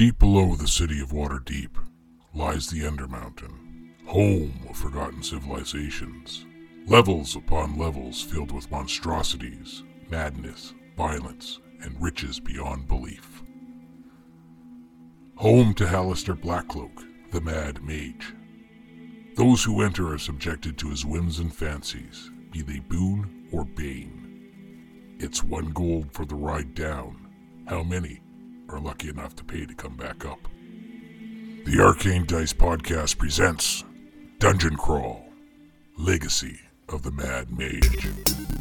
Deep below the city of Waterdeep lies the Undermountain, home of forgotten civilizations. Levels upon levels filled with monstrosities, madness, violence, and riches beyond belief. Home to Halaster Blackcloak, the Mad Mage. Those who enter are subjected to his whims and fancies, be they boon or bane. It's one gold for the ride down. How many are lucky enough to pay to come back up? The Arcane Dice Podcast presents Dungeon Crawl Legacy of the Mad Mage.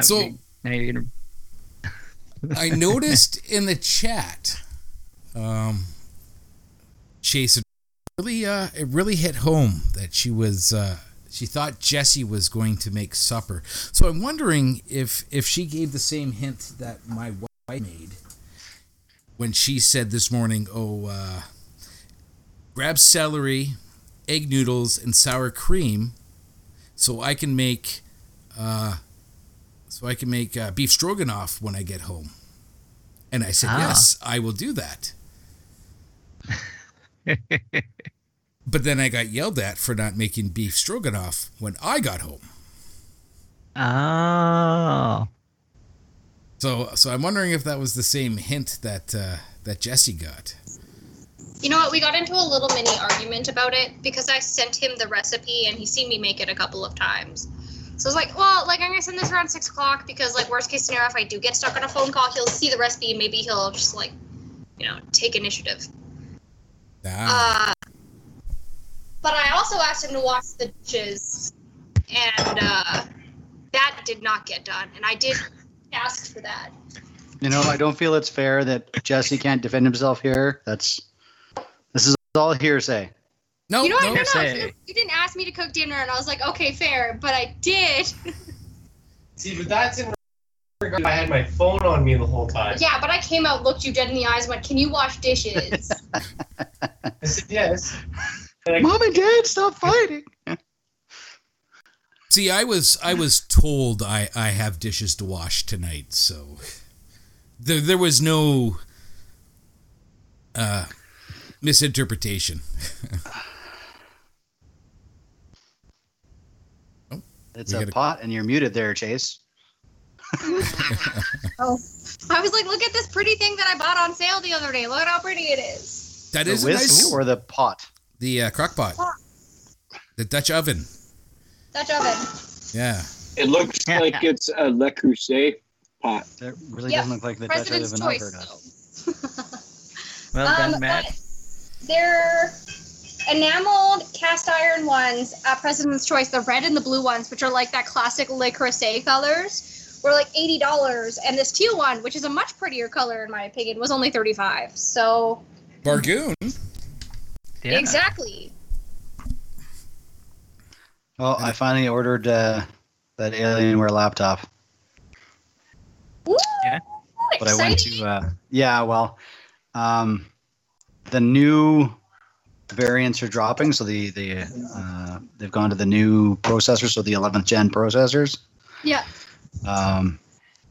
Now, So- you- now you're gonna. I noticed in the chat, um, Chayse it really, uh, it really hit home that she was, uh, she thought Jesse was going to make supper. So I'm wondering if if she gave the same hint that my wife made when she said this morning, "Oh, uh, grab celery, egg noodles, and sour cream, so I can make." Uh, so I can make uh, beef stroganoff when I get home. And I said, Ah. yes, I will do that. but then I got yelled at for not making beef stroganoff when I got home. Oh. So, so I'm wondering if that was the same hint that uh, that Jesse got. You know what? We got into a little mini argument about it because I sent him the recipe and he seen me make it a couple of times. So I was like, well, like I'm gonna send this around six o'clock because, like, worst case scenario, if I do get stuck on a phone call, he'll see the recipe and maybe he'll just like, you know, take initiative. Ah, Uh, but I also asked him to wash the dishes, and uh, that did not get done. And I did ask for that. You know, I don't feel it's fair that Jesse can't defend himself here. That's this is all hearsay. No, you know what? no. No, no, Say. you, you didn't ask me to cook dinner, and I was like, okay, fair, but I did. See, but that's in regard. I had my phone on me the whole time. yeah, but I came out, looked you dead in the eyes, and went, "Can you wash dishes?" I said yes. And I, Mom and Dad, stop fighting. See, I was I was told I I have dishes to wash tonight, so there there was no uh misinterpretation. It's We a gotta- pot, and you're muted there, Chayse. oh, I was like, "Look at this pretty thing that I bought on sale the other day. Look at how pretty it is." That the is a nice or the pot. the uh, crock pot. Pot. The Dutch oven. Dutch oven. Yeah. It looks like it's a Le Creuset pot. That really Yeah, doesn't look like the Dutch President's oven I've heard of. Well Um, done, Matt. but They're enameled cast iron ones at President's Choice, the red and the blue ones, which are like that classic Le Creuset colors, were like eighty dollars, and this teal one, which is a much prettier color in my opinion, was only thirty five. So Bargoon. Yeah. exactly. Oh, I finally ordered uh, that Alienware laptop, Woo! Yeah. but I went to uh, yeah. Well, um, the new variants are dropping, so the the uh, they've gone to the new processors, so the 11th gen processors. yeah. Um,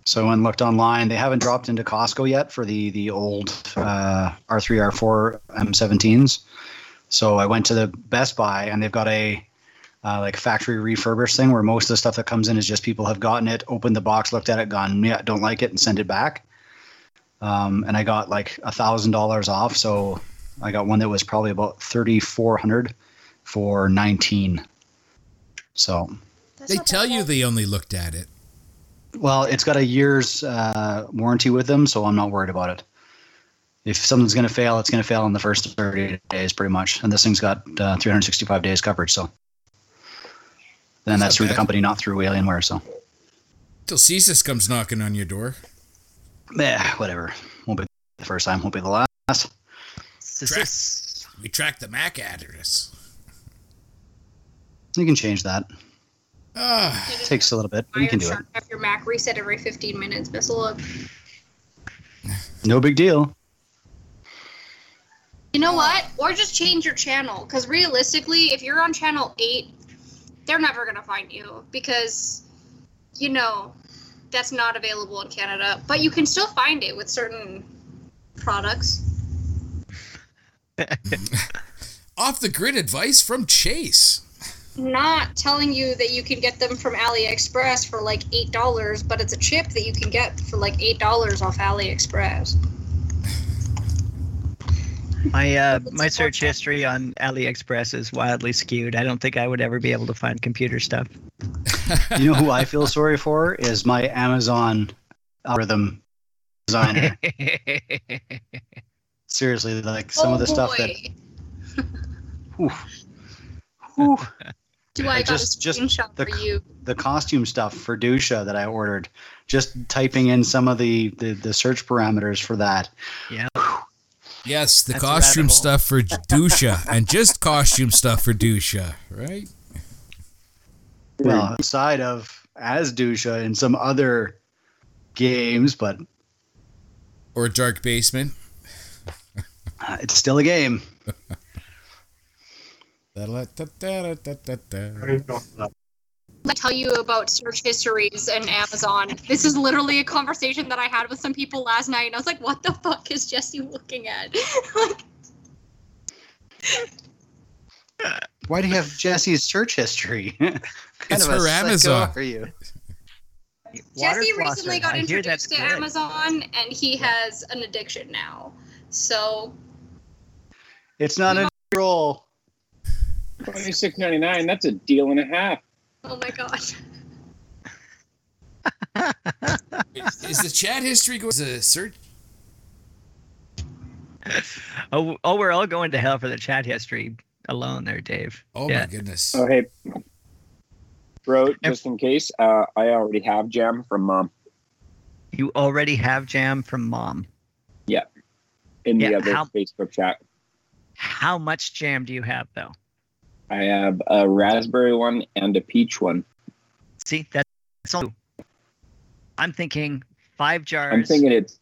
so when looked online. They haven't dropped into Costco yet for the the old uh, R3, R4, M17s. So I went to the Best Buy and they've got a uh, like factory refurbished thing where most of the stuff that comes in is just people have gotten it, opened the box, looked at it, gone, yeah, don't like it, and sent it back. Um, and I got like a thousand dollars off. So I got one that was probably about thirty four hundred for nineteen. So That's They tell you they only looked at it. Well, it's got a year's uh, warranty with them, so I'm not worried about it. If something's going to fail, it's going to fail in the first 30 days, pretty much. And this thing's got uh, 365 days coverage, so then That's that's not through the company, not through Alienware. So Till CSIS comes knocking on your door. Yeah, whatever. Won't be the first time. Won't be the last. Sis- We track the MAC address. You can change that. Ah, Takes a little bit, but you can do it. Have your Mac reset every 15 minutes. Best of luck. No big deal. You know what? Or just change your channel. Because realistically, if you're on channel 8, they're never going to find you. Because, you know, that's not available in Canada. But you can still find it with certain products. off the grid advice from Chayse. Not telling you that you can get them from AliExpress for like $8, but it's a chip that you can get for like $8 off AliExpress. My uh, my search history on AliExpress is wildly skewed. I don't think I would ever be able to find computer stuff. You know who I feel sorry for is my Amazon algorithm designer. Seriously, like some oh of the oh, stuff that. boy. Whew. Whew. Do I got Just- a just screenshot the for c- you? the costume stuff for Dusha that I ordered. Just typing in some of the, the, the search parameters for that. Yeah. Yes, the That's costume rabbit stuff for Dusha, and just costume stuff for Dusha, right? Well, aside of as Dusha in some other games, but Or Dark Basement. Uh, it's still a game. I tell you about search histories and Amazon. This is literally a conversation that I had with some people last night, and I was like, "What the fuck is Jesse looking at?" like, Why do you have Jesse's search history? kind It's of a her psycho Amazon. Are you? Jesse flosser. recently got I hear that's introduced to good. Amazon, and he has an addiction now. So It's not a roll. Twenty six ninety nine. That's a deal and a half. Oh my gosh. Is the chat history going to search? Oh, oh, we're all going to hell for the chat history alone, there, Dave. Oh Yeah. my goodness. Oh hey, bro. Just in case, uh, I already have jam from mom You already have jam from mom. Yeah, in the Yeah, other how- Facebook chat. How much jam do you have, though? I have a raspberry one and a peach one. See, that's all. I'm thinking five jars. I'm thinking it's.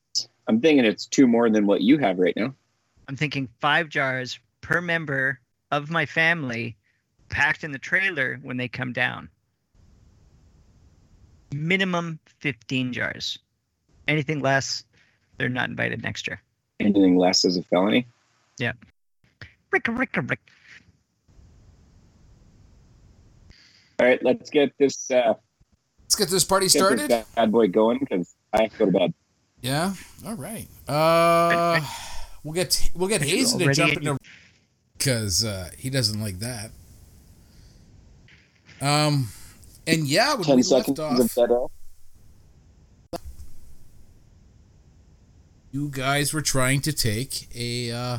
I'm thinking it's two more than what you have right now. I'm thinking five jars per member of my family packed in the trailer when they come down. Minimum 15 jars. Anything less, they're not invited next year. Anything less is a felony. Rick, rick, rick. All right, let's get this. Uh, Let's get this party get started. this bad boy going because I have to go to bed. Yeah. All right. Uh, we'll get we'll get Hazen to jump in into because uh, he doesn't like that. Um, and yeah, when Ten we left seconds off, of you guys were trying to take a uh,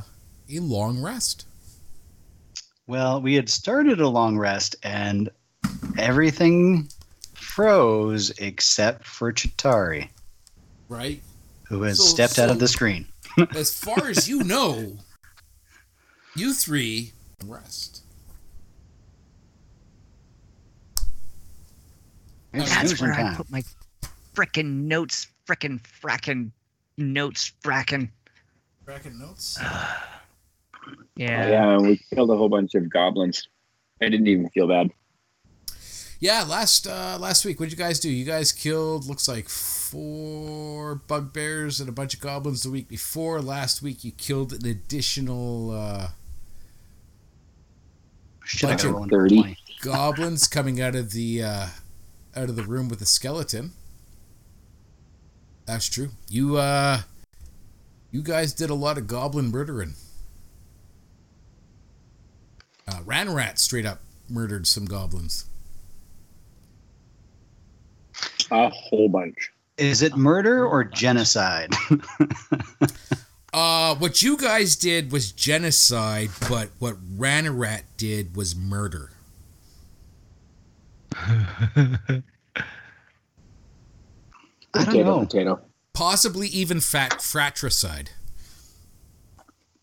a long rest. Well, we had started a long rest and everything froze except for Shatari, Right. who has So- stepped out of the screen. As far as you know, you three rest. It's That's snoozing where I put my frickin' notes, frickin' frackin' notes, frackin'. Cracking notes. Yeah. Yeah, we killed a whole bunch of goblins. I didn't even feel bad. Yeah, last uh, last week, what did you guys do? You guys killed looks like four bugbears and a bunch of goblins the week before. Last week, you killed an additional uh, Bunch of 30. goblins coming out of the uh, out of the room with the skeleton. That's true. You uh, you guys did a lot of goblin murdering. Uh, Ranarat straight up murdered some goblins. A whole bunch. Is it murder or genocide? Uh, what you guys did was genocide, but what Ranarat did was murder. I don't potato, know. potato. Possibly even fat fratricide.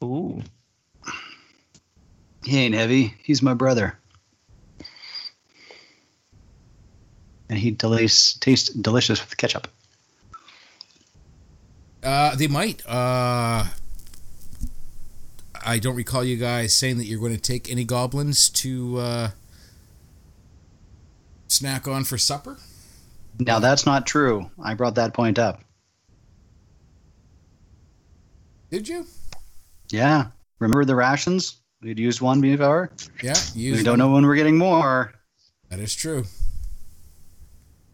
Ooh. He ain't heavy. He's my brother. And he delays, tastes delicious with ketchup. Uh, they might. Uh, I don't recall you guys saying that you're going to take any goblins to uh, snack on for supper. Now that's not true. I brought that point up. Did you? Yeah. Remember the rations? We'd used one before. Yeah, you. We don't know when we're getting more. That is true.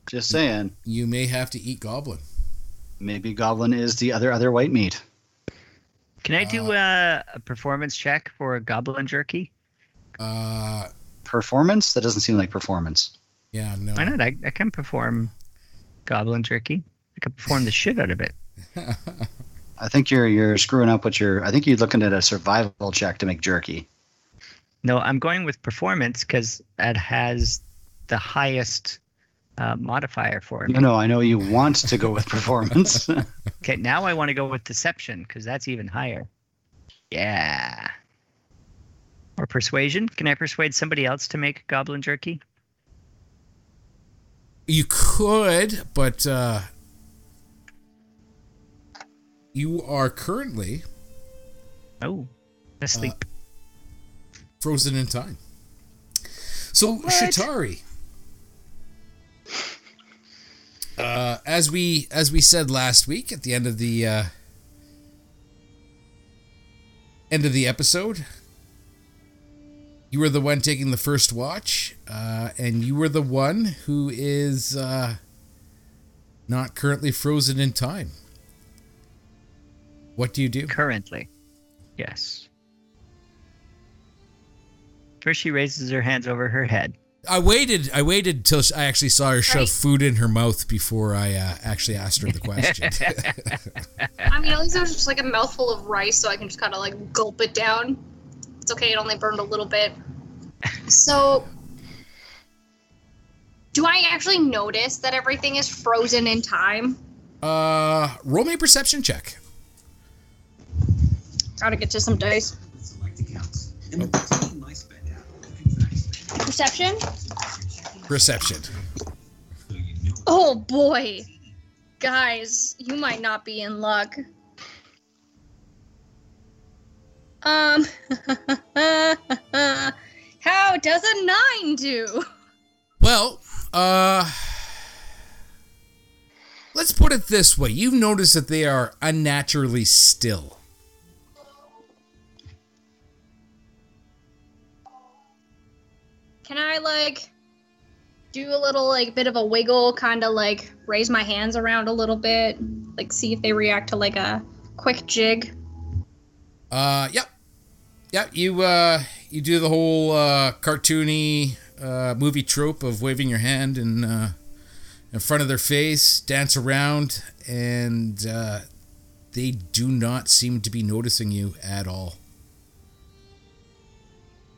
Just saying. You may have to eat goblin. Maybe goblin is the other other white meat. Can I do uh, a performance check for goblin jerky? Uh, Performance? That doesn't seem like performance. yeah, no. Why not? I, I can perform goblin jerky. I can perform the shit out of it. I think you're you're screwing up what you're. I think you're looking at a survival check to make jerky. No, I'm going with performance because it has the highest uh, modifier for No, it. no, I know you want to go with performance. Okay, now I want to go with deception because that's even higher. Yeah. Or persuasion. Can I persuade somebody else to make goblin jerky? You could, but uh, you are currently Oh, asleep. frozen in time. So What? Shatari, uh, as we as we said last week at the end of the uh, end of the episode, you were the one taking the first watch, uh, and you were the one who is uh, not currently frozen in time. What do you do? Currently. Yes. First, she raises her hands over her head. I waited. I waited till I actually saw her shove Right. food in her mouth before I uh, actually asked her the question. I mean, at least it was just like a mouthful of rice, so I can just kind of like gulp it down. It's okay, it only burned a little bit. So, do I actually notice that everything is frozen in time? uh, roll me a perception check. Gotta get to some dice. Perception? Perception. Oh boy. Guys, you might not be in luck. Um, how does a nine do? Well, uh, let's put it this way: you've noticed that they are unnaturally still. Can I like do a little like bit of a wiggle, kind of like raise my hands around a little bit, like see if they react to like a quick jig? Uh, yep, yep. You uh, you do the whole uh, cartoony uh, movie trope of waving your hand in uh, in front of their face, dance around, and uh, they do not seem to be noticing you at all.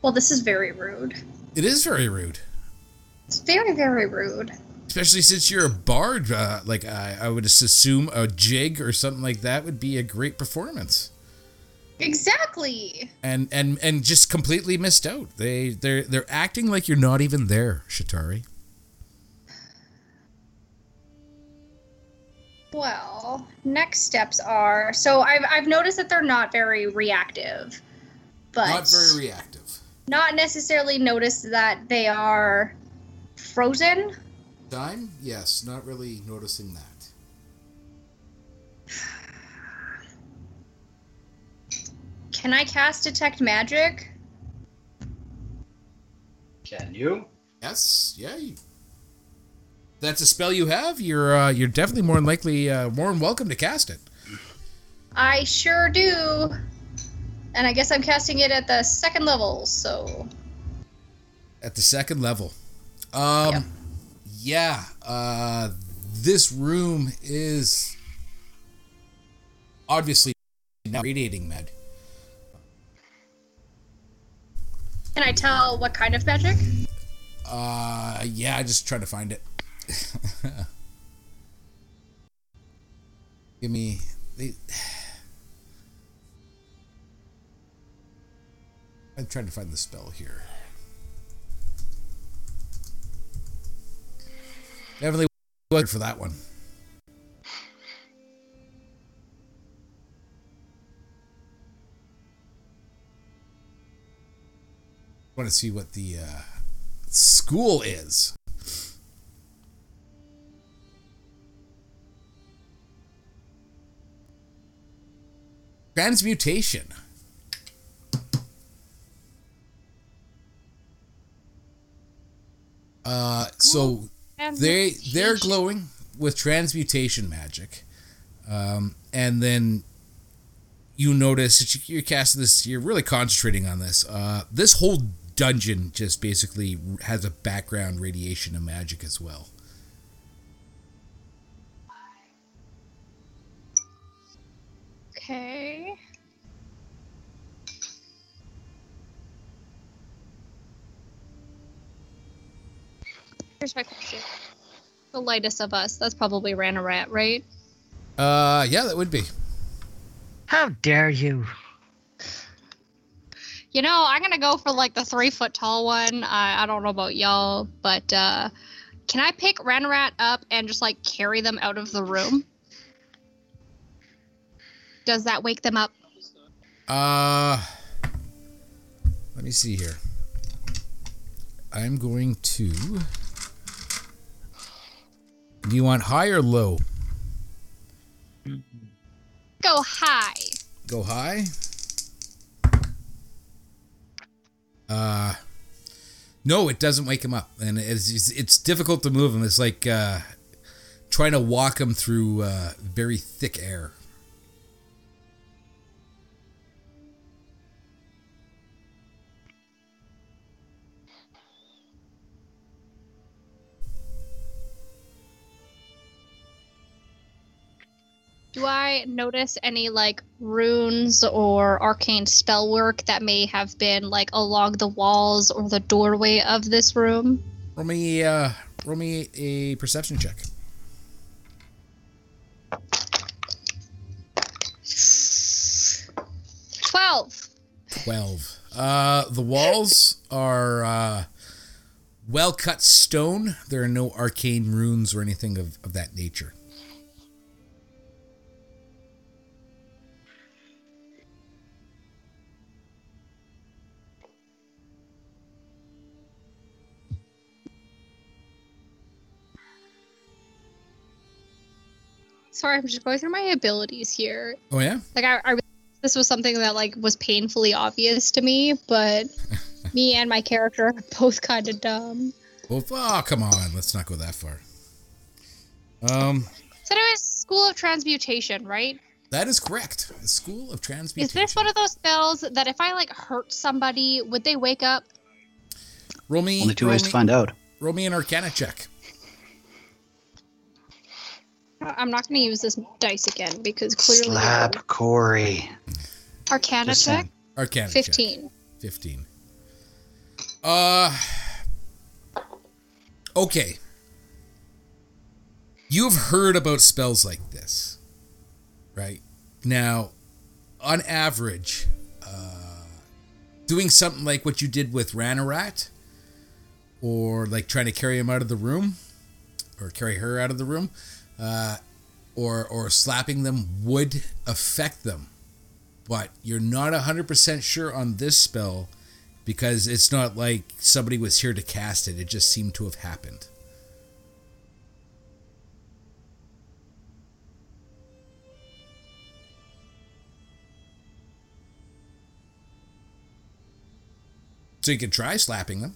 Well, this is very rude. It is very rude, It's very, very rude. especially since you're a bard. Uh, like I, I would assume a jig or something like that would be a great performance. Exactly. And and and just completely missed out. They they're they're acting like you're not even there, Shatari. Well, next steps are so I've I've noticed that they're not very reactive, but Not very reactive. Not necessarily notice that they are frozen. Time? Yes, not really noticing that. Can I cast detect magic? Can you? Yes, yeah. You, that's a spell you have. You're uh, you're definitely more than likely uh, more than welcome to cast it. I sure do. And I guess I'm casting it at the second level, so at the second level. Um, Yep. yeah. Uh, this room is obviously now radiating med. can I tell what kind of magic? Uh, yeah. I just trying to find it. Give me they. I'm trying to find the spell here. Definitely good for that one. want to see what the uh, school is. Transmutation. Uh, so they they're glowing with transmutation magic, um, and then you notice that you- you're casting this. You're really concentrating on this. Uh, this whole dungeon just basically has a background radiation of magic as well. Okay. Here's my question. The lightest of us. That's probably Ranarat, right? Uh, yeah, that would be. How dare you? You know, I'm gonna go for like the three foot tall one. I, I don't know about y'all, but uh, can I pick Ranarat up and just like carry them out of the room? Does that wake them up? Uh, let me see here. I'm going to. Do you want high or low? Go high. Go high. Uh, no, it doesn't wake him up, and it's it's, it's difficult to move him. It's like uh, trying to walk him through uh, very thick air. Do I notice any like runes or arcane spell work that may have been like along the walls or the doorway of this room? Roll me, uh, roll me a perception check. Twelve. 12. Uh, the walls are uh, well cut stone. There are no arcane runes or anything of, of that nature. Sorry, I'm just going through my abilities here. Oh, yeah? Like I, I this was something that like was painfully obvious to me, but me and my character are both kind of dumb. Well, oh, come on. Let's not go that far. Um, So it was School of Transmutation, right? that is correct. The School of Transmutation. Is this one of those spells that if I like hurt somebody, would they wake up? roll me, Only two roll ways me, to find out. Roll me an Arcana check. I- I'm not going to use this dice again because clearly Slap Corey. Arcana Just check saying. Arcana check. 15. 15. Uh. Okay. You've heard about spells like this, right? Now, on average, uh, doing something like what you did with Ranarat, or like trying to carry him out of the room, or carry her out of the room, uh, or or slapping them would affect them but you're not 100% sure on this spell because it's not like somebody was here to cast it. It just seemed to have happened. So you could try slapping them.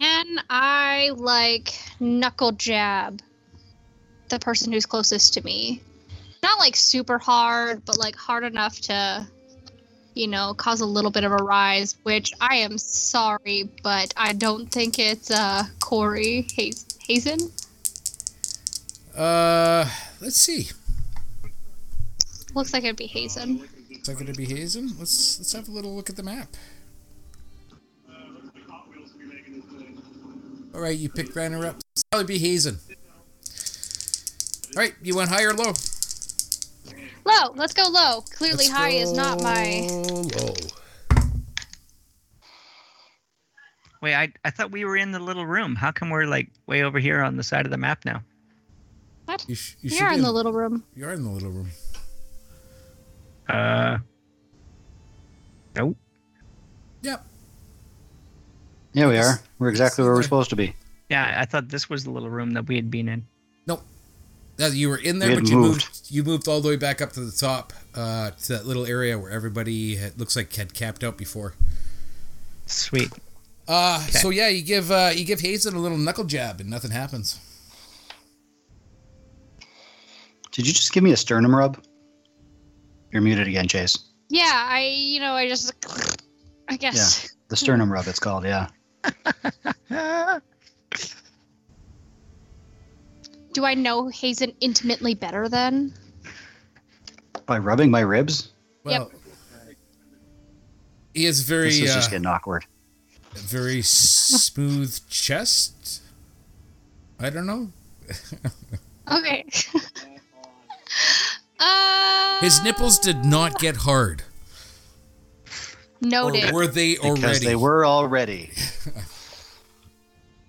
Can I like knuckle jab the person who's closest to me? Not like super hard, but like hard enough to, you know, cause a little bit of a rise. Which I am sorry, but I don't think it's uh Corey Haz- Hazen. Uh, let's see. Looks like it'd be Hazen. Is like to be Hazen? Let's let's have a little look at the map. All right, you picked runner up. Probably be Hazen. All right, you went high or low? Low. Let's go low. Clearly, Let's high is not my. go Low. Wait, I I thought we were in the little room. How come we're like way over here on the side of the map now? What? You, sh- you We should are be in the little room. You are in the little room. Uh. Nope. Yep. Yeah, we are. We're exactly where we're supposed to be. Yeah, I thought this was the little room that we had been in. Uh, you were in there, We but you moved. moved. You moved all the way back up to the top, uh, to that little area where everybody had, looks like had capped out before. Sweet. Uh, Okay. so yeah, you give uh, you give Hazen a little knuckle jab, and nothing happens. Did you just give me a sternum rub? You're muted again, Chayse. Yeah, I. You know, I just. I guess. Yeah, The sternum rub, it's called. Yeah. Do I know Hazen intimately better then? By rubbing my ribs. Well, he has very This is uh, just getting awkward. very smooth chest. I don't know. Okay. uh. His nipples did not get hard, Noted. or were they Because already? they were already.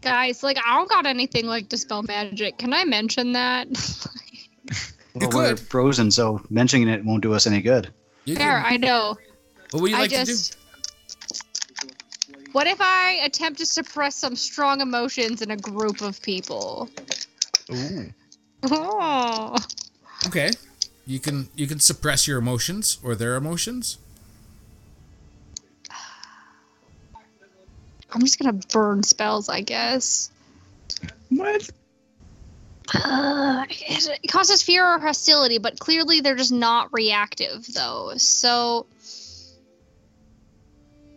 Guys, like, I don't got anything like Dispel Magic. Can I mention that? Well, You we're frozen, so mentioning it won't do us any good. You Fair, can- I know. what would you I like just. What if I attempt to suppress some strong emotions in a group of people? Ooh. Oh. Okay, you can you can suppress your emotions or their emotions. I'm just gonna burn spells, I guess. What? Uh, it, it causes fear or hostility, but clearly they're just not reactive, though. So,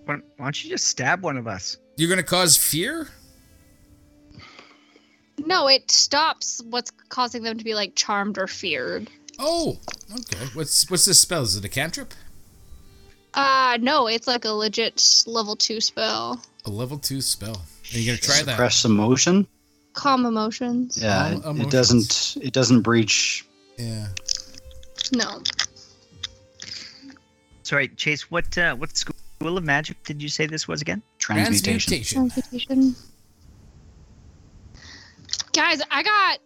Why why don't you just stab one of us? You're gonna cause fear. no, it stops what's causing them to be like charmed or feared. Oh, okay. What's what's this spell? Is it a cantrip? Uh, no, it's like a legit level two spell. A level two spell. And you're gonna try that. Suppress emotion. Calm emotions. Yeah, Calm it- it doesn't. It doesn't breach. Yeah. No. Sorry, Chayse. What uh, what school of magic did you say this was again? Transmutation. Transmutation. Transmutation. Guys, I got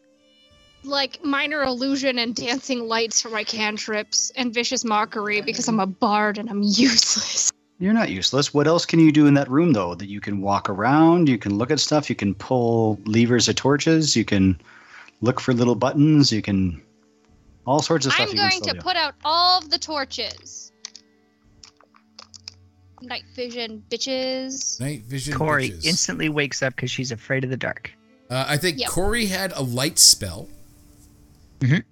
like minor illusion and dancing lights for my cantrips and vicious mockery because I'm a bard and I'm useless. You're not useless. What else can you do in that room though? That you can walk around, you can look at stuff, you can pull levers of torches, you can look for little buttons, you can all sorts of stuff. I'm you can going still to do. put out all of the torches. Night vision, bitches. Night vision. Corey bitches. instantly wakes up because she's afraid of the dark. Uh, I think Yep. Corey had a light spell. Mhm.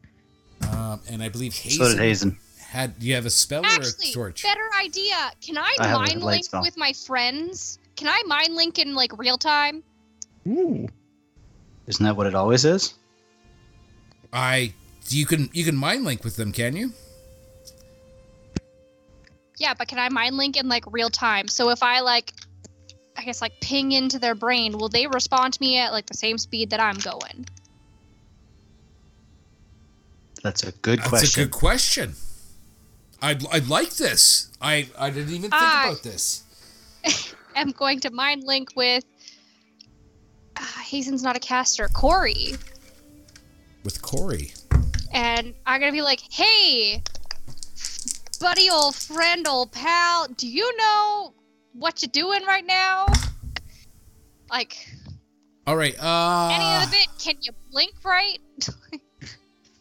Um, and I believe Hazen, So did Hazen. Had. You have a spell or Actually, a torch? better idea. Can I, I mind link spell. with my friends? Can I mind link in like real time? Ooh. Isn't that what it always is? I. You can you can mind link with them, can you? Yeah, but can I mind link in like real time? So if I like, I guess like ping into their brain, will they respond to me at like the same speed that I'm going? That's a good That's question. That's a good question. I'd I'd like this. I I didn't even think I- about this. I'm going to mind link with. Uh, Hazen's not a caster, Corey, With Corey. and I'm gonna be like, "Hey, buddy, old friend, old pal, do you know what you're doing right now? Like, All right. Uh, any of the bit? Can you blink right?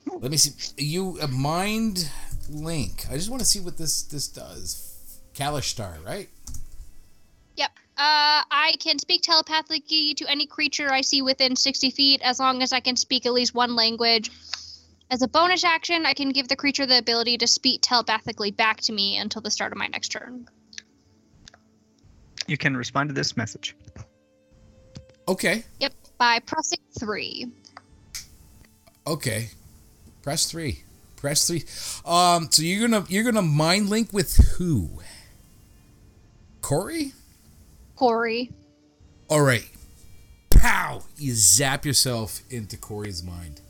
Let me see. You a mind link. I just want to see what this this does. Kalashtar, right? Yep. Uh, I can speak telepathically to any creature I see within 60 feet as long as I can speak at least one language. As a bonus action, I can give the creature the ability to speak telepathically back to me until the start of my next turn. You can respond to this message. Okay. Yep, by pressing 3. Okay. Press three. Press three. Um. So you're gonna you're gonna mind link with who? Corey. Corey. All right. Pow! You zap yourself into Corey's mind.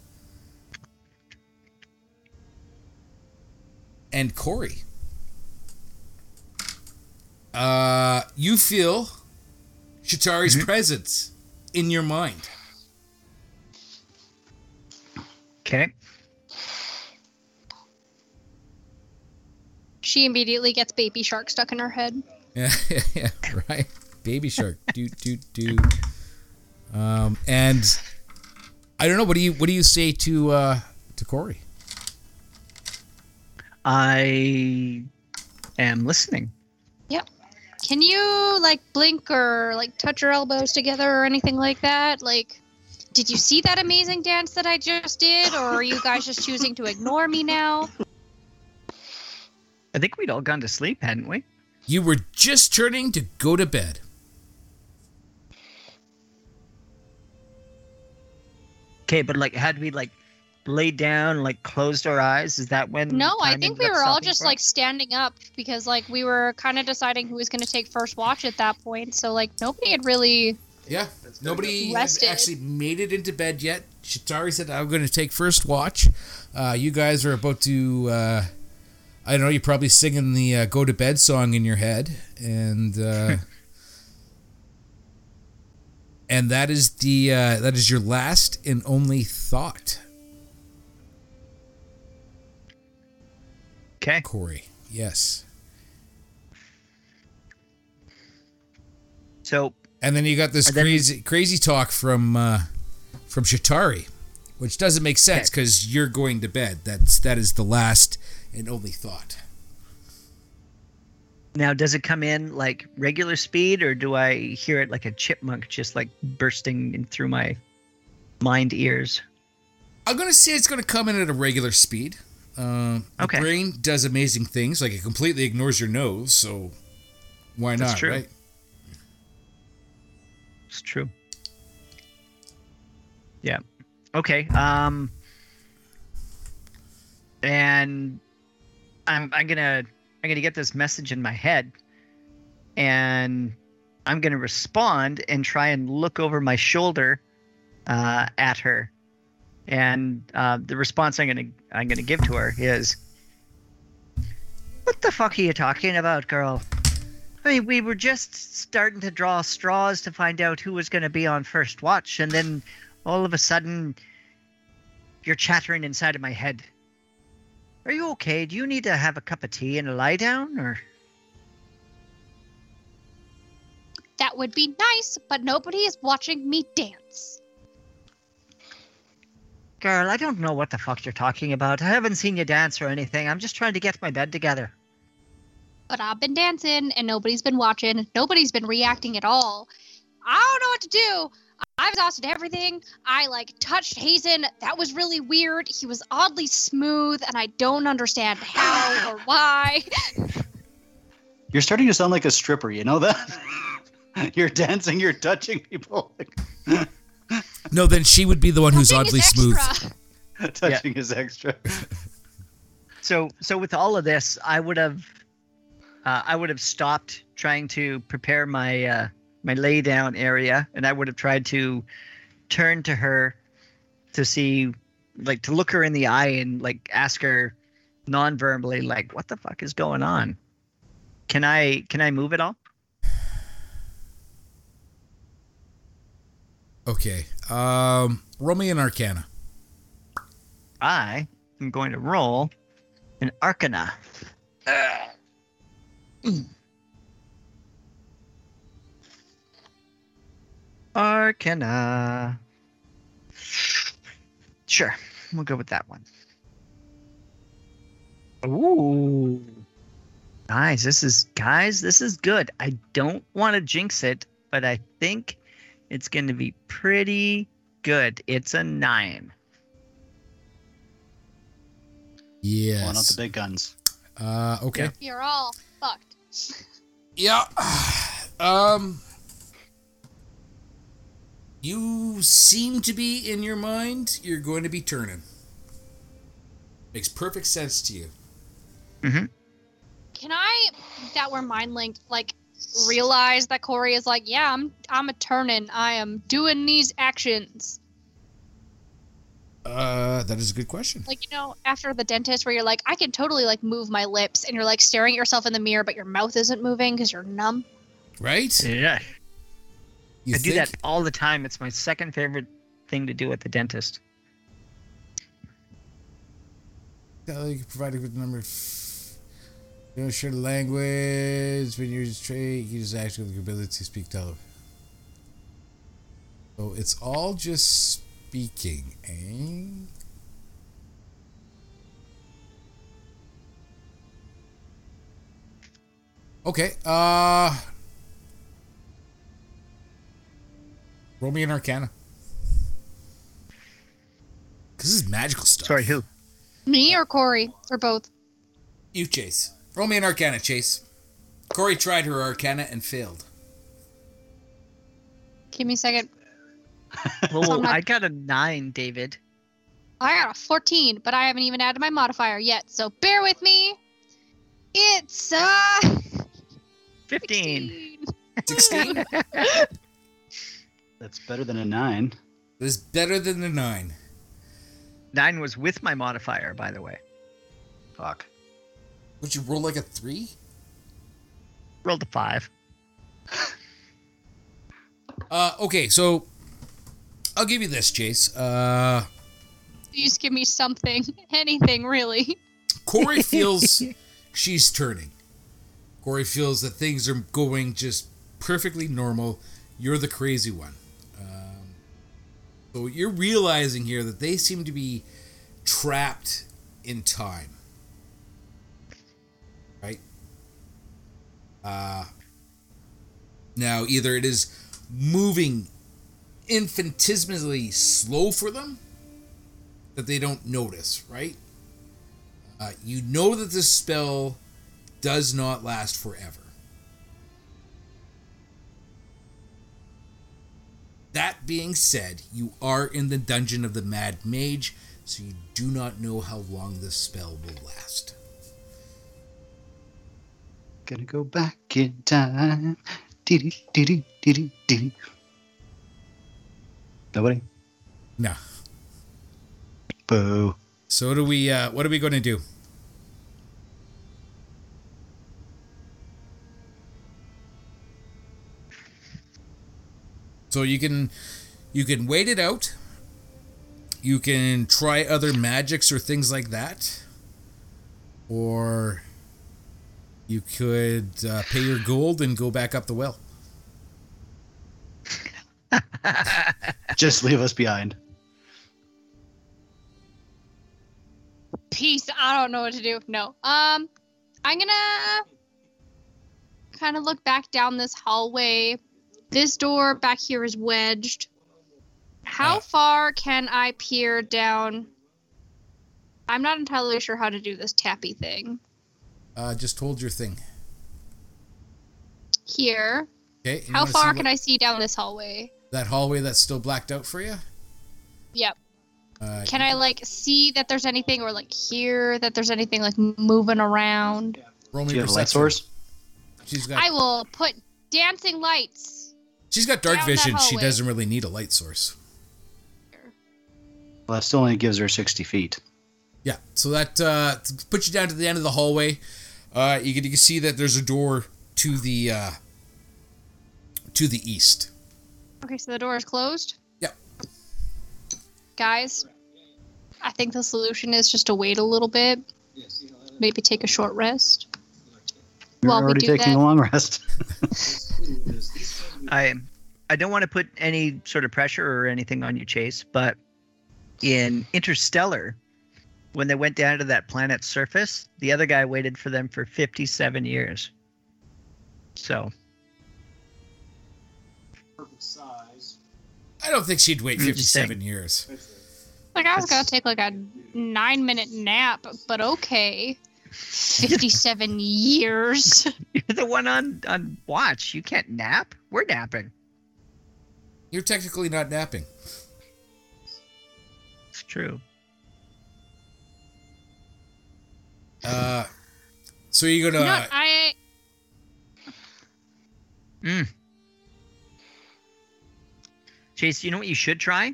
and Corey. Uh, you feel Shatari's presence in your mind. Okay. She immediately gets baby shark stuck in her head. Yeah, yeah, right. Baby shark. do do do. Um, and I don't know. What do you what do you say to uh to Corey? I am listening. Yep. Can you like blink or like touch your elbows together or anything like that? Like, did you see that amazing dance that I just did, or are you guys just choosing to ignore me now? I think we'd all gone to sleep, hadn't we? You were just turning to go to bed. Okay, but like, had we like laid down, like closed our eyes? Is that when? No, I think we were all just like standing up because like we were kind of deciding who was going to take first watch at that point. So like nobody had really. Yeah, nobody had actually made it into bed yet. Shatari said, "I'm going to take first watch." Uh, you guys are about to. Uh, I know. You're probably singing the uh, "Go to Bed" song in your head, and uh, and that is the uh, that is your last and only thought, Okay. Corey. Yes, So and then you got this then- crazy crazy talk from uh, from Shatari, which doesn't make sense because you're going to bed. That's that is the last and only thought. now, does it come in like regular speed, or do I hear it like a chipmunk just like bursting in through my mind ears? I'm gonna say it's gonna come in at a regular speed. Uh, the Okay. brain does amazing things, like it completely ignores your nose, so why That's not, true. right? It's true. Yeah. Okay. Um. And I'm I'm gonna I'm gonna get this message in my head, and I'm gonna respond and try and look over my shoulder, uh, at her, and uh, the response I'm gonna I'm gonna give to her is, "What the fuck are you talking about, girl?" I mean, we were just starting to draw straws to find out who was going to be on first watch, and then all of a sudden, you're chattering inside of my head. Are you okay? Do you need to have a cup of tea and a lie down, or That would be nice, but nobody is watching me dance. girl? I don't know what the fuck you're talking about. I haven't seen you dance or anything. I'm just trying to get my bed together. But I've been dancing and nobody's been watching. Nobody's been reacting at all. I don't know what to do. I've exhausted everything. I like touched Hazen. That was really weird. He was oddly smooth, and I don't understand how or why. You're starting to sound like a stripper. You know that? you're dancing. You're touching people. No, then she would be the one who's Nothing oddly is smooth. extra. touching is extra. So, so with all of this, I would have, uh, I would have stopped trying to prepare my uh, my lay down area, and I would have tried to turn to her to see, like, to look her in the eye and like ask her non-verbally, like, what the fuck is going on? Can I can I move at all? Okay. Um, roll me an Arcana. I am going to roll an Arcana. Arcana. Sure, we'll go with that one. Ooh. Guys, this is guys, this is good. I don't want to jinx it, but I think it's going to be pretty good. It's a 9. Yes. Pulling out the big guns. Uh, okay. Yeah. You're all fucked. Yeah. Um. You seem to be in your mind. You're going to be turning. Makes perfect sense to you. Mm-hmm. Can I, that we're mind linked, like realize that Corey is like, yeah, I'm I'm a turning. I am doing these actions. Uh, that is a good question. Like you know, after the dentist, where you're like, I can totally like move my lips, and you're like staring at yourself in the mirror, but your mouth isn't moving because you're numb. Right? Yeah. You I do that all the time. It's my second favorite thing to do at the dentist. Tell you provide a good number. You don't share the language when you're straight. You just actually have the ability to speak tele. So it's all just speaking, eh? Okay. Uh. Roll me an Arcana. Cause this is magical stuff. Sorry, who? Me or Corey or both? You, Chayse. Roll me an Arcana, Chayse. Corey tried her Arcana and failed. Give me a second. Well, I got a nine, David. I got a 14, but I haven't even added my modifier yet, so bear with me. It's uh 15. 16 That's better than a nine. is better than a 9. Nine was with my modifier, by the way. Fuck. Would you roll like a 3? Rolled a five. Uh, okay, so I'll give you this, Chayse. Uh, Please give me something, anything really. Corey feels she's turning. Corey feels that things are going just perfectly normal. You're the crazy one. Um, so you're realizing here that they seem to be trapped in time. Right? Uh, now, either it is moving infinitesimally slow for them that they don't notice, right? Uh, you know that this spell does not last forever. That being said, you are in the dungeon of the Mad Mage, so you do not know how long this spell will last. Gonna go back in time. Dee dee dee dee. Nobody? No. Boo. So what do we? Uh, what are we to do? So you can you can wait it out. You can try other magics or things like that, or you could uh, pay your gold and go back up the well. Just leave us behind. Peace. I don't know what to do. No. Um, I'm gonna kind of look back down this hallway. This door back here is wedged. How Uh. far can I peer down? I'm not entirely sure how to do this tappy thing. Uh, just hold your thing. Here. Okay. How wanna see far what- can I see down this hallway? That hallway that's still blacked out for you. Yep. Uh, Can I like see that there's anything or like hear that there's anything like moving around? roll me you have a light perception. source? She's got I will put dancing lights. She's got dark down vision. She doesn't really need a light source. Well, that still only gives her 60 feet. Yeah, so that uh, puts you down to the end of the hallway. Uh, you can you can see that there's a door to the uh, to the east. Okay, so the door is closed. Yep. Guys, I think the solution is just to wait a little bit. Maybe take a short rest. You're While we already do taking that- a long rest. I I don't want to put any sort of pressure or anything on you, Chayse, but in Interstellar, when they went down to that planet's surface, the other guy waited for them for 57 years. So, I don't think she'd wait 57 years. Like I was gonna take like a nine minute nap, but okay. Fifty-seven years. you're the one on on watch. You can't nap. We're napping. You're technically not napping. It's true. Uh, so you're gonna. no, I Mm. Chayse, you know what you should try?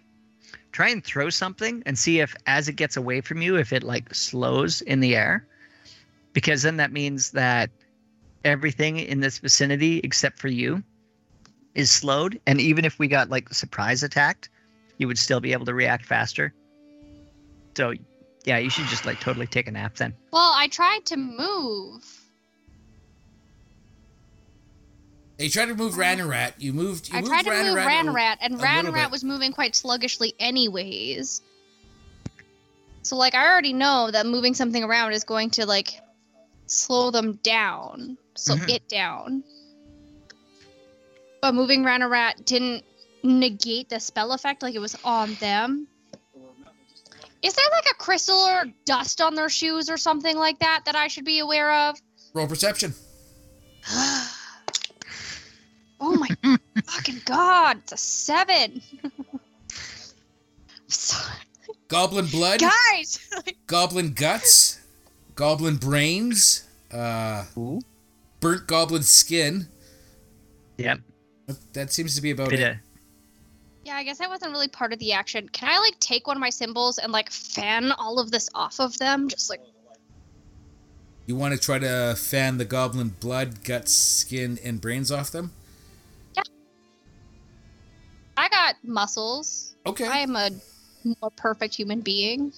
try and throw something and see if as it gets away from you, if it like slows in the air. Because then that means that everything in this vicinity except for you is slowed. And even if we got like surprise attacked, you would still be able to react faster. So yeah, you should just like totally take a nap then. Well, I tried to move. You tried to move Ranarat. You moved. You I moved tried to move Ranarat a- Ranrat, and a little Ranrat was moving quite sluggishly, anyways. So, like, I already know that moving something around is going to like slow them down, slow Mm-hmm. Mhm. it down. But moving around a Ranarat didn't negate the spell effect, like it was on them. Is there like a crystal or dust on their shoes or something like that that I should be aware of? Roll perception. oh my fucking god, it's a seven. Sorry. Goblin blood. Guys, Goblin guts. Goblin brains. Uh, burnt goblin skin. Yep. That- That seems to be about Bit it. of yeah, I guess that wasn't really part of the action. Can I like take one of my cymbals and like fan all of this off of them? Just like You want to try to fan the goblin blood, guts, skin, and brains off them? Yeah. I got muscles. Okay. I am a more perfect human being.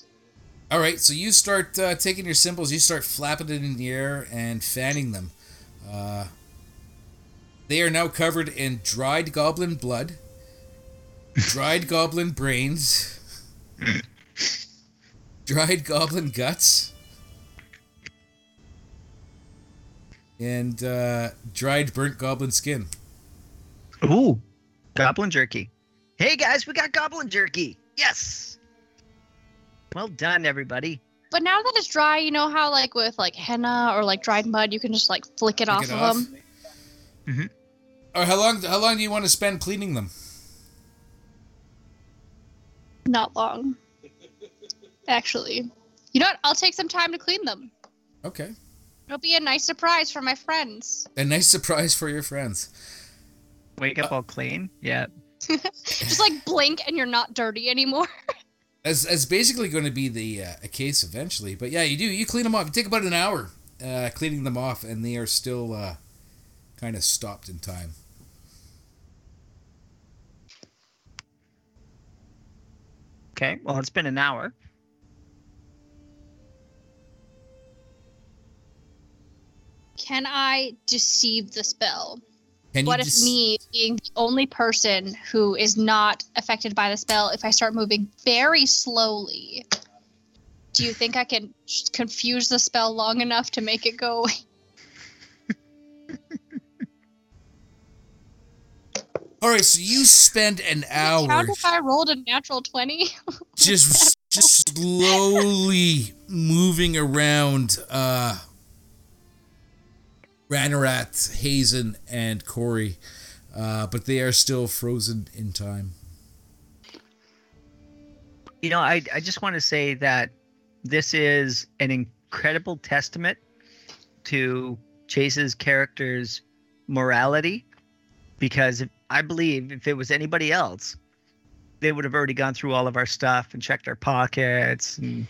All right, so you start uh, taking your cymbals, you start flapping it in the air and fanning them. Uh, they are now covered in dried goblin blood, dried goblin brains, dried goblin guts, and uh, dried burnt goblin skin. Ooh, goblin jerky. Hey guys, we got goblin jerky. Yes. Well done, everybody. But now that it's dry, you know how like with like henna or like dried mud, you can just like flick it Flick off it of off. them. Mm-hmm. Or how long? How long do you want to spend cleaning them? Not long. Actually. You know what? I'll take some time to clean them. Okay, It'll be a nice surprise for my friends. a nice surprise for your friends. Wake up uh, all clean. Yeah. Just like blink and you're not dirty anymore. That's, that's basically going to be the uh, a case eventually. But yeah, you do. You clean them off. You take about an hour uh, cleaning them off, and they are still uh, kind of stopped in time. Okay. Well, it's been an hour. Can I deceive the spell? Can what if just, me being the only person who is not affected by the spell, if I start moving very slowly, do you think I can confuse the spell long enough to make it go away? All right, so you spend an hour How if I rolled a natural 20? just just slowly moving around uh Ranarat, Hazen, and Corey. Uh, but they are still frozen in time. You know, I I just want to say that this is an incredible testament to Chayse's character's morality because if, I believe if it was anybody else, they would have already gone through all of our stuff and checked our pockets and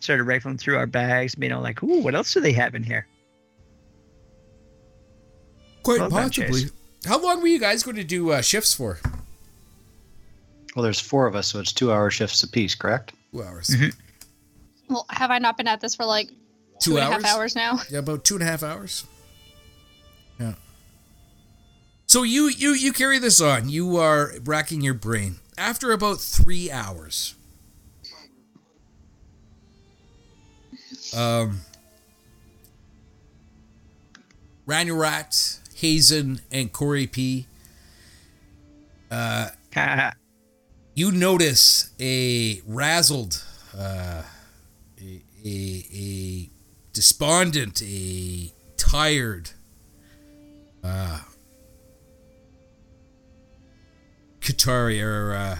started rifling through our bags, you know, like, ooh, what else do they have in here? Quite Well done, possibly. How long were you guys going to do uh, shifts for? Well, there's four of us, so it's two hour shifts apiece, correct? Two hours. Mhm. well, have I not been at this for like Two two and a half hours? hours now? Yeah, about two and a half hours. Yeah. So you you you carry this on. You are racking your brain. After about three hours, um, Ranarat, Hazen, and Corey P. Uh, you notice a razzled, uh, a, a, a despondent, a tired, uh, Katari, or, uh,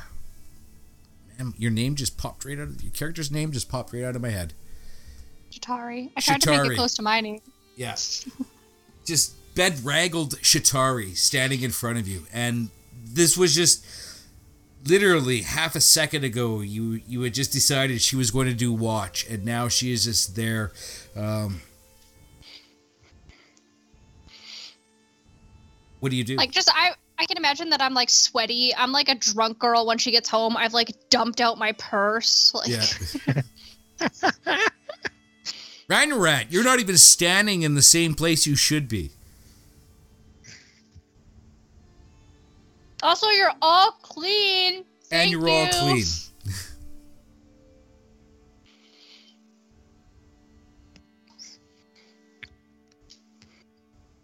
man, your name just popped right out of, your character's name just popped right out of my head. Shatari. I tried to make it close to my name. Yeah. just bedraggled Shatari standing in front of you. And this was just literally half a second ago you you had just decided she was going to do watch and now she is just there um what do you do Like just I I can imagine that I'm like sweaty. I'm like a drunk girl when she gets home. I've like dumped out my purse. Like yeah Ranarat, you're not even standing in the same place you should be. Also, you're all clean. and you're all clean.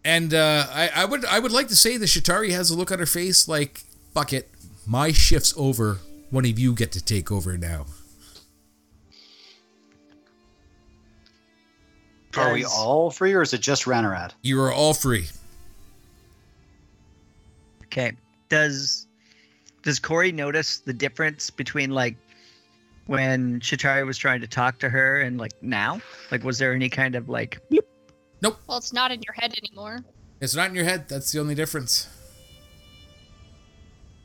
and uh, I, I would I would like to say the Shatari has a look on her face like, fuck it, my shift's over. One of you get to take over now. Are we all free, or is it just Ranarat? You are all free. Okay. Does does Corey notice the difference between like when Shatari was trying to talk to her and like now? Like was there any kind of like Nope. Well, it's not in your head anymore. It's not in your head. That's the only difference.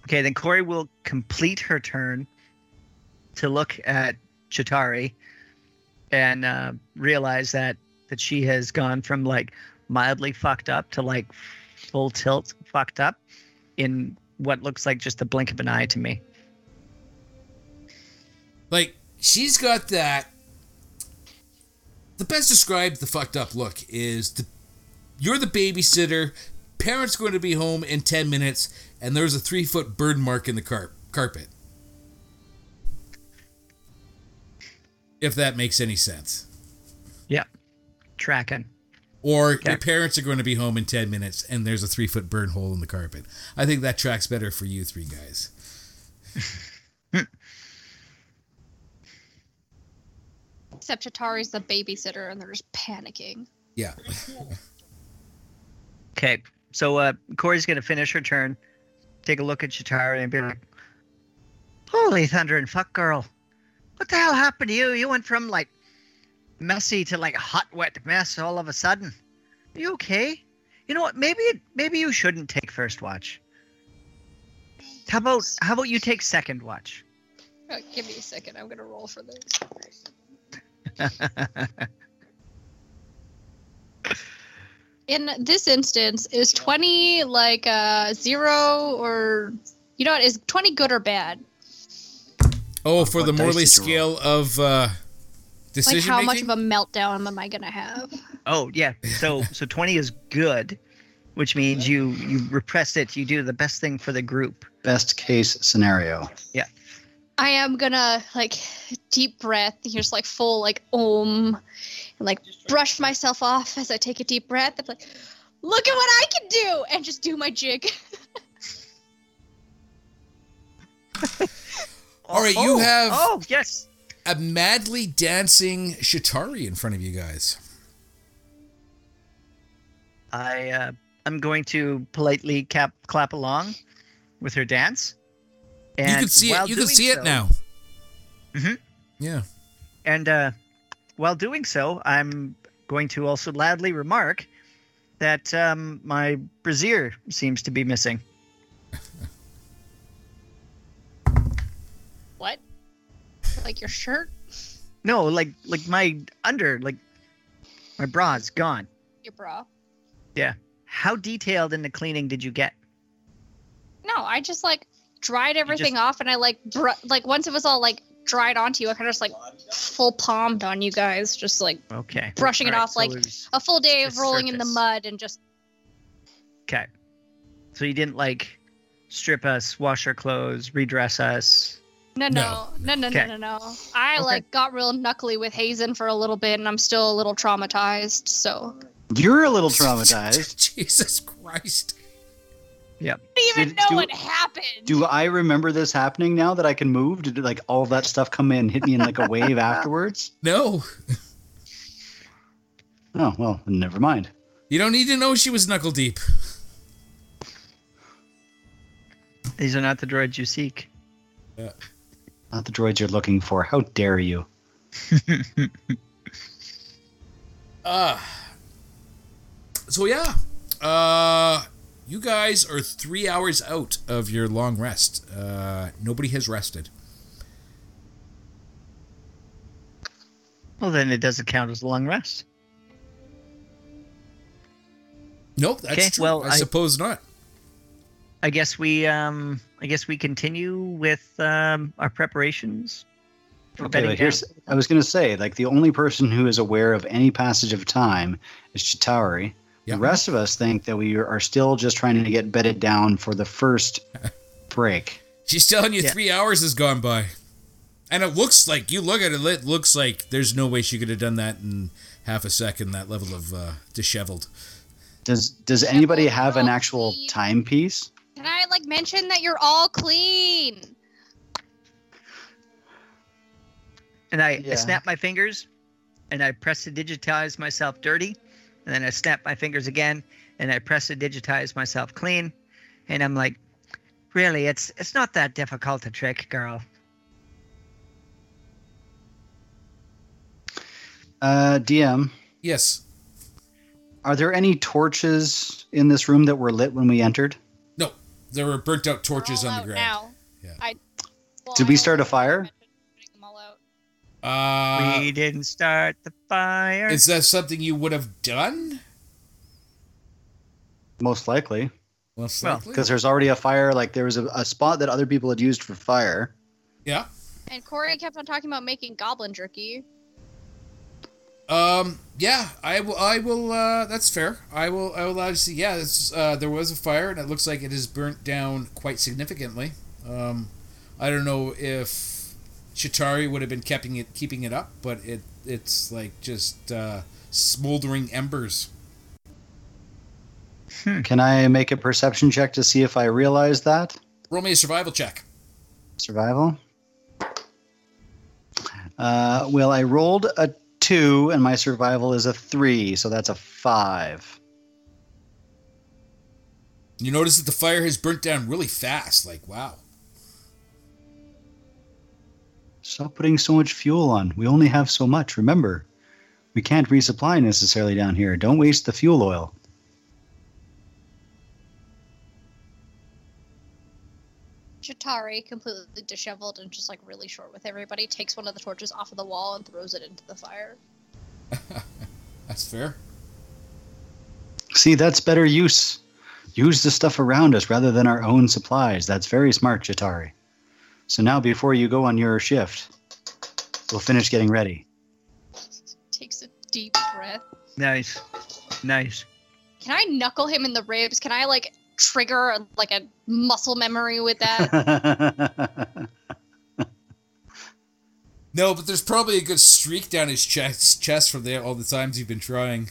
Okay, then Corey will complete her turn to look at Shatari and uh, realize that that she has gone from like mildly fucked up to like full tilt fucked up in what looks like just a blink of an eye to me. Like she's got that. The best described the fucked up look is the you're the babysitter. Parents going to be home in ten minutes, and there's a three foot bird mark in the car- carpet. If that makes any sense. Yeah. Tracking. Or Okay. your parents are going to be home in 10 minutes and there's a three foot burn hole in the carpet. I think that tracks better for you three guys. Except Shatari's the babysitter and they're just panicking. Yeah. Okay, so uh, Corey's gonna finish her turn, take a look at Shatari, and be like, "Holy thunder and fuck, girl! What the hell happened to you? You went from like messy to like hot, wet mess all of a sudden. Are you okay? You know what? Maybe maybe you shouldn't take first watch. How about how about you take second watch? Uh, give me a second. I'm gonna roll for this. In this instance, is 20 like uh, zero or you know what? Is 20 good or bad? Oh, for What the Morley did roll? scale of uh, Like decision how much of a meltdown am I gonna have? oh yeah, so so twenty is good, which means you you repress it. You do the best thing for the group. Best case scenario. Yeah. I am gonna like deep breath, just like full like om, and like brush myself off as I take a deep breath. I'm like, look at what I can do, and just do my jig. All right, you Oh, have Oh yes. A madly dancing Shatari in front of you guys. I uh, I'm going to politely cap, clap along with her dance. you And can see it. You can see it so- now. Mhm. Yeah. And uh, while doing so, I'm going to also loudly remark that um, my brassiere seems to be missing. Like your shirt, No, like like my under, like my bra's gone. your bra? Yeah. How detailed in the cleaning did you get? No, I just like dried everything just- off, and I like br- like once it was all like dried onto you, I kind of just like full palmed on you guys, just like Okay. Brushing it All right, off so like- it a full day of rolling in the mud and just Okay. So you didn't like strip us, wash our clothes, redress us. No No. no no no Okay. no no no. I Okay. like got real knuckly with Hazen for a little bit, and I'm still a little traumatized. So You're a little traumatized. Jesus Christ. I didn't even Did- know do- what happened. Do I remember this happening now that I can move? Did like all of that stuff come in, hit me in like a wave afterwards? No. Oh well, never mind. You don't need to know she was knuckle deep. These are not the droids you seek. Not the droids you're looking for. How dare you? Uh so yeah. Uh you guys are three hours out of your long rest. Uh, nobody has rested. Well, then it doesn't count as a long rest. Nope, that's Okay, true. well, I, I- suppose not. I guess we um I guess we continue with um our preparations Okay, but here's I was gonna say, like the only person who is aware of any passage of time is Shatari. Yeah. The rest of us think that we are still just trying to get bedded down for the first break. She's telling you Yeah. three hours has gone by. And it looks like, you look at it, it looks like there's no way she could have done that in half a second, that level of uh, disheveled. Does Does anybody have an actual timepiece? Can I like mention that you're all clean? And I, I snap my fingers and I press to digitize myself dirty. And then I snap my fingers again and I press to digitize myself clean. And I'm like, really, it's it's not that difficult to trick, girl. Uh, DM, Yes. are there any torches in this room that were lit when we entered? No, there were burnt out torches all on the ground. Now. Yeah. I, well, Did I we don't start a fire? mentioned putting them all out. Uh, we didn't start the fire. is that something you would have done? Most likely, Most Well, likely. because there's already a fire. Like there was a, a spot that other people had used for fire. yeah. And Corey kept on talking about making goblin jerky. Um. Yeah. I will. I will. Uh. That's fair. I will. I will allow you to see. Yeah. It's, uh. There was a fire, and it looks like it is burnt down quite significantly. Um. I don't know if Shatari would have been keeping it keeping it up, but it it's like just uh, smoldering embers. Can I make a perception check to see if I realize that? Roll me a survival check. Survival. Uh, well, I rolled a two, and my survival is a three, so that's a five. You notice that the fire has burnt down really fast. Like wow. Stop putting so much fuel on. We only have so much. Remember, we can't resupply necessarily down here. Don't waste the fuel oil. Shatari, completely disheveled and just like really short with everybody, takes one of the torches off of the wall and throws it into the fire. That's fair. See, that's better use. Use the stuff around us rather than our own supplies. That's very smart, Shatari. So now, before you go on your shift, we'll finish getting ready. Takes a deep breath. nice, nice. Can I knuckle him in the ribs? Can I like trigger like a muscle memory with that? No, but there's probably a good streak down his chest chest from there all the times you've been trying.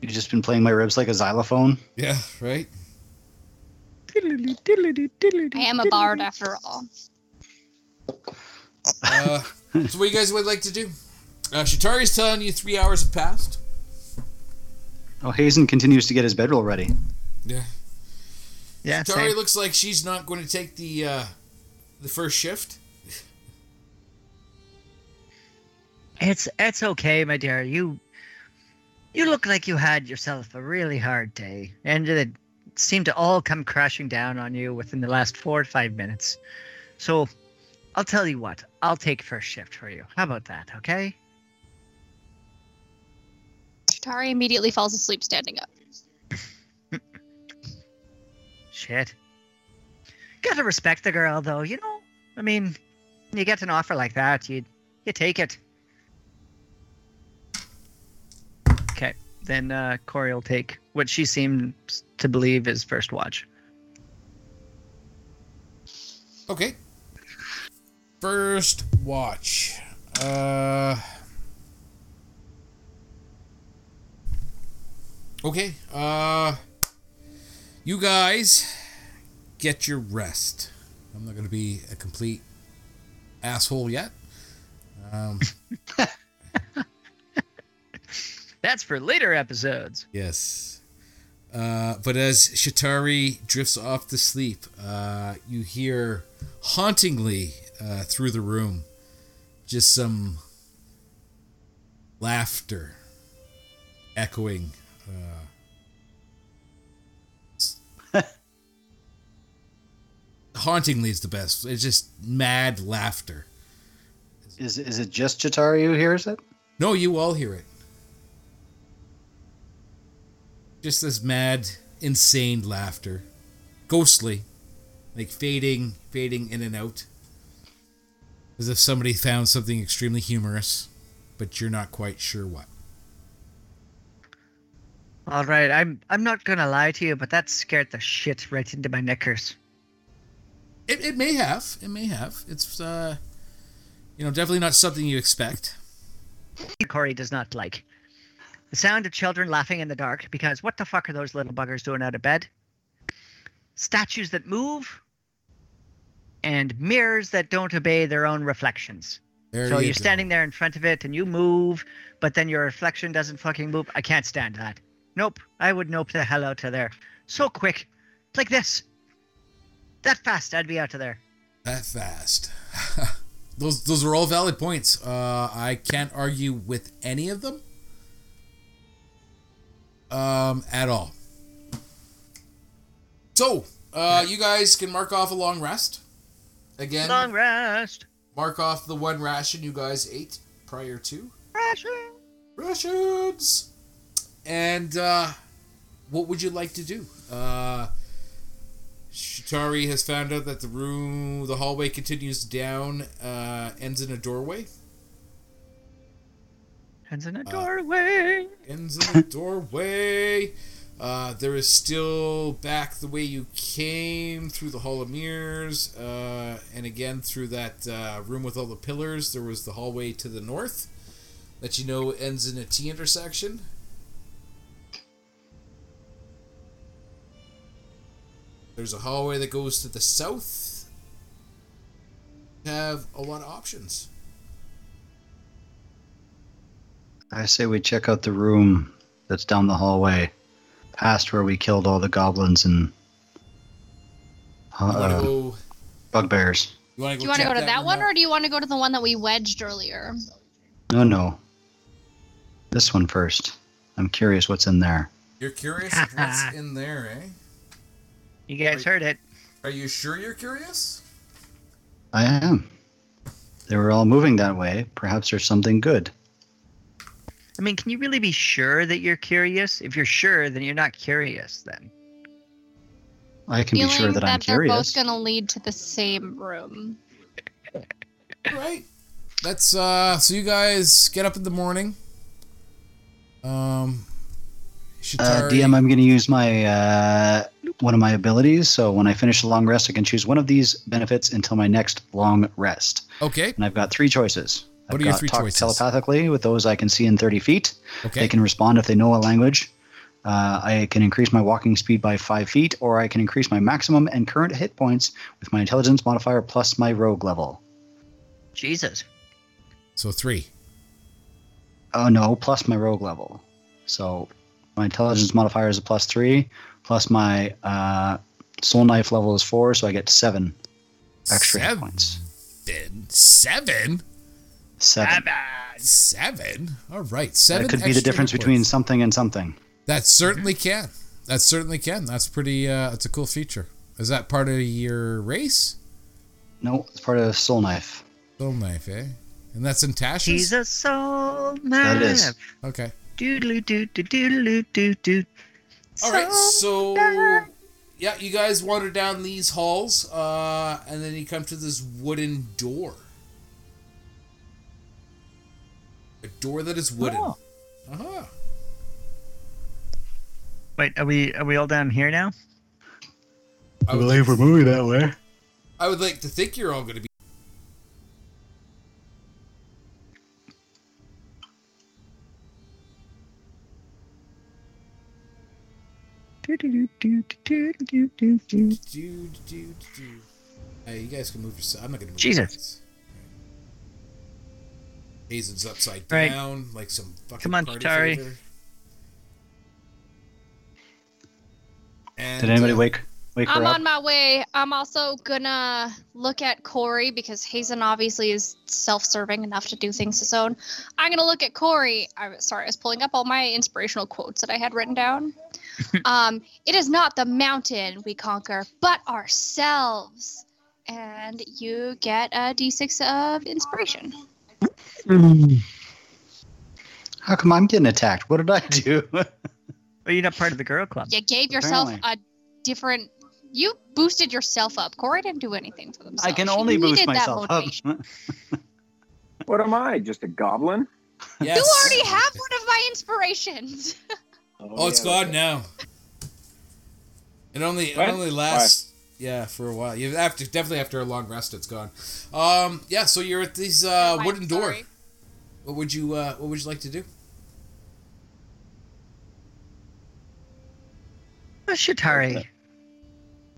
You've just been playing my ribs like a xylophone. Yeah. Right. I am a bard after all. Uh, so what you guys would like to do? Uh, Shatari's telling you three hours have passed. Oh, Hazen continues to get his bedroll ready. Yeah. Yeah, Shatari same. looks like she's not going to take the uh, the first shift. It's it's okay, my dear. You you look like you had yourself a really hard day, and it seemed to all come crashing down on you within the last four or five minutes. So, I'll tell you what. I'll take first shift for you. How about that? Okay? Shatari immediately falls asleep standing up. Shit. Gotta respect the girl, though. You know. I mean, you get an offer like that, you you take it. Okay, then uh, Corey will take what she seems to believe is first watch. Okay. First watch. Uh. Okay. Uh. You guys get your rest. I'm not going to be a complete asshole yet. Um, That's for later episodes. Yes. Uh, but as Shatari drifts off to sleep, uh, you hear hauntingly uh, through the room just some laughter echoing. Uh, hauntingly is the best. It's just mad laughter. Is is it just Shatari who hears it? No, you all hear it. Just this mad, insane laughter. Ghostly. Like fading, fading in and out. As if somebody found something extremely humorous, but you're not quite sure what. All right, I'm I'm not gonna lie to you, but that scared the shit right into my knickers. It, it may have. It may have. It's, uh, you know, definitely not something you expect. Corey does not like the sound of children laughing in the dark because what the fuck are those little buggers doing out of bed? Statues that move, and mirrors that don't obey their own reflections. There so you you're go. standing there in front of it and you move, but then your reflection doesn't fucking move. I can't stand that. Nope. I would nope the hell out of there. So quick. Like this. That fast, I'd be out of there. that fast. those those are all valid points. Uh, I can't argue with any of them. Um, at all. So, uh, you guys can mark off a long rest. Again, Long rest. mark off the one ration you guys ate prior to Ration. rations. And uh, what would you like to do? Uh, Shatari has found out that the room, the hallway continues down, uh, ends in a doorway. Hands in a Uh, doorway. Ends in a doorway. Uh, there is still back the way you came through the Hall of Mirrors, uh, and again through that uh, room with all the pillars. There was the hallway to the north that you know ends in a T intersection. There's a hallway that goes to the south. You have a lot of options. I say we check out the room that's down the hallway, past where we killed all the goblins and You want to uh, go? bugbears. You want to Do you want to go to that room one, out? or do you want to go to the one that we wedged earlier? No, no. This one first. I'm curious what's in there. You're curious what's in there, eh? You guys heard it. Are you sure you're curious? I am. They were all moving that way. Perhaps there's something good. I mean, can you really be sure that you're curious? If you're sure, then you're not curious then. I can be sure that, I'm curious. they're both going to lead to the same room. Right. That's uh so you guys get up in the morning. Um Uh, DM, I'm going to use my uh, one of my abilities. So when I finish the long rest, I can choose one of these benefits until my next long rest. Okay. And I've got three choices. What I've are your got three talk choices? telepathically with those I can see in 30 feet. Okay. They can respond if they know a language. Uh, I can increase my walking speed by five feet, or I can increase my maximum and current hit points with my intelligence modifier plus my rogue level. Jesus. So 3. Oh no, plus my rogue level. So my intelligence modifier is a plus three, plus my uh, soul knife level is four, so I get seven extra hit Seven. points. Seven? Seven. Seven? All right. Seven. That could be the difference hit between something and something. That certainly can. That certainly can. That's pretty uh that's a cool feature. Is that part of your race? No, it's part of soul knife. Soul knife, eh? And that's in Tasha's? He's a soul man. That it is. Okay. Doodly doo doo doodly doo doo. All right, so yeah, you guys wander down these halls, uh, and then you come to this wooden door. A door that is wooden. Oh. Uh-huh. Wait, are we are we all down here now? I believe like, we're moving that way. I would like to think you're all going to be. Do, do, do. Hey, you guys can move yourself. I'm not going to move. Jesus. you. Hazen's upside Right. down like some fucking Come on, party Shatari. favor. Did anybody uh, wake? Wake I'm her up. on my way. I'm also gonna look at Corey because Hazen obviously is self-serving enough to do things his own. I'm gonna look at Corey. I'm sorry, I was pulling up all my inspirational quotes that I had written down. um, it is not the mountain we conquer, but ourselves. And you get a d6 of inspiration. How come I'm getting attacked? What did I do? Well, you're not part of the girl club. You gave yourself Apparently. a different. You boosted yourself up. Corey didn't do anything for themselves. I can She only boost needed that myself up. What am I? Just a goblin? Yes. You already have one of my inspirations. Oh, it's yeah, gone okay. now. It only it What? only lasts yeah for a while. You have to definitely after a long rest, it's gone. Um, yeah. So you're at this uh, I'm wooden door. sorry. What would you uh, What would you like to do? Oh, Shatari.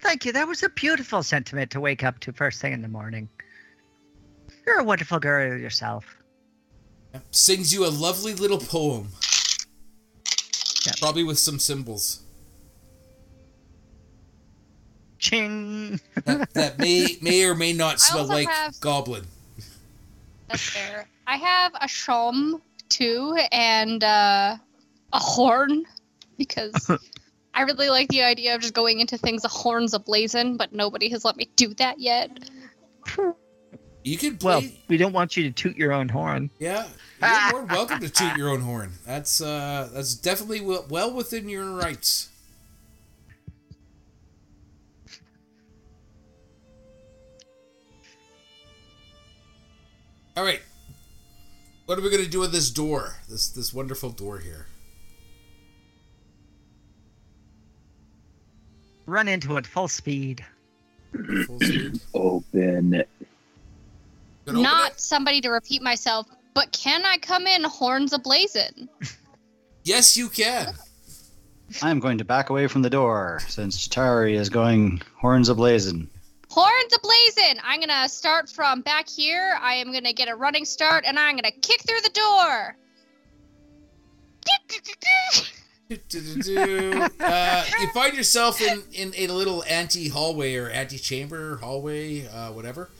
Thank you. That was a beautiful sentiment to wake up to first thing in the morning. You're a wonderful girl yourself. Sings you a lovely little poem. Yeah. Probably with some cymbals Ching. that, that may may or may not smell like have- goblin. That's fair. I have a shawm too and uh, a horn because I really like the idea of just going into things a horns ablazing, but nobody has let me do that yet. You can play. Well, we don't want you to toot your own horn. yeah, you're more welcome to toot your own horn. That's uh, that's definitely well, well within your rights. All right, what are we gonna do with this door? This this wonderful door here. Run into it full speed. Full speed. Open it. Open Not it? somebody to repeat myself, but can I come in horns ablazing? Yes, you can. I'm going to back away from the door since Shatari is going horns ablazing. Horns ablazing! I'm gonna start from back here. I am gonna get a running start, and I'm gonna kick through the door. Uh, you find yourself in, in a little anti hallway or anti chamber hallway, uh, whatever.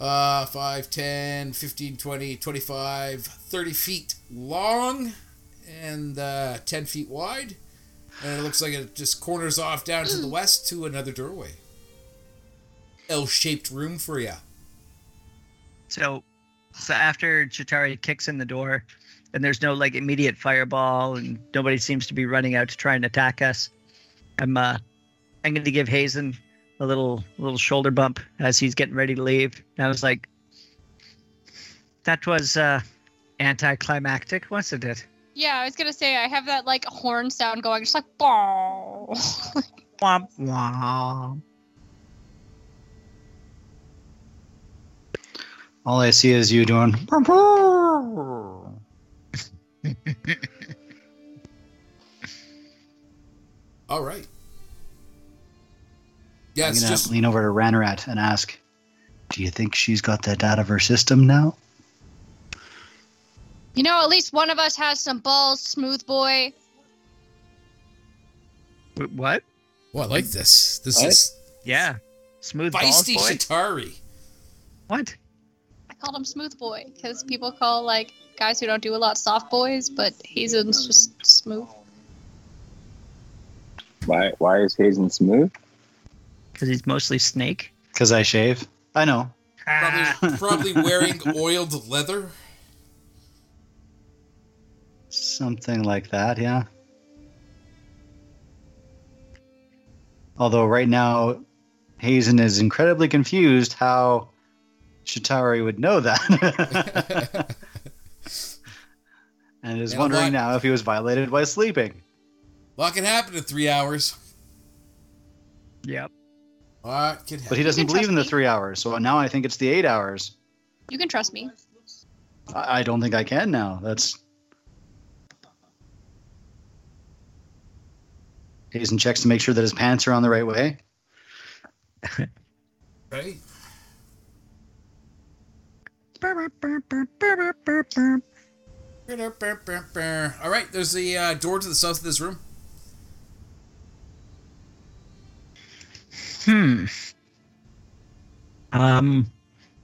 Uh, 5, 10, 15, 20, 25, 30 feet long and uh, 10 feet wide. And it looks like it just corners off down to the west to another doorway. L shaped room for you. So, so after Shatari kicks in the door, and there's no like immediate fireball, and nobody seems to be running out to try and attack us. I'm uh, I'm going to give Hazen a little little shoulder bump as he's getting ready to leave. And I was like, that was uh, anticlimactic, wasn't it? Yeah, I was gonna say I have that like horn sound going, just like ball. Womp womp. All I see is you doing. All right. Yeah, I'm it's gonna just lean over to Ranarat and ask, "Do you think she's got that out of her system now?" you know, at least one of us has some balls, smooth boy. Wh- What? Oh, I like this. This What? is Yeah, smooth balls feisty boy. Shatari. What? I called him smooth boy because people call like guys who don't do a lot soft boys, but Hazen's just smooth. Why? Why is Hazen smooth? Because he's mostly snake. Because I shave. I know. Probably, probably wearing oiled leather. Something like that, yeah. Although right now, Hazen is incredibly confused how Shatari would know that. and is You wondering what? now if he was violated while sleeping. Lot can happen in three hours. Yep. What can happen? But he doesn't believe in the me. three hours, so now I think it's the eight hours. You can trust me. I, I don't think I can now. That's. Hazen checks to make sure that his pants are on the right way. Right? All right, there's the uh, door to the south of this room. Hmm. Um,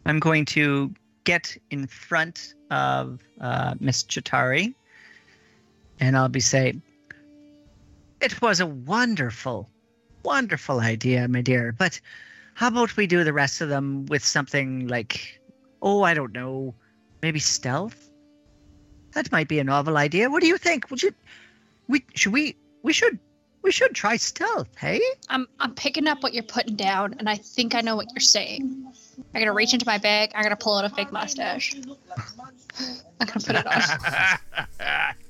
I'm going to get in front of uh, Miss Shatari, and I'll be saying, "It was a wonderful, wonderful idea, my dear. But how about we do the rest of them with something like, oh, I don't know, maybe stealth? That might be a novel idea. What do you think? Would you? We should we we should we should try stealth, hey? I'm I'm picking up what you're putting down, and I think I know what you're saying. I'm gonna reach into my bag. I'm gonna pull out a fake mustache. I'm gonna put it on.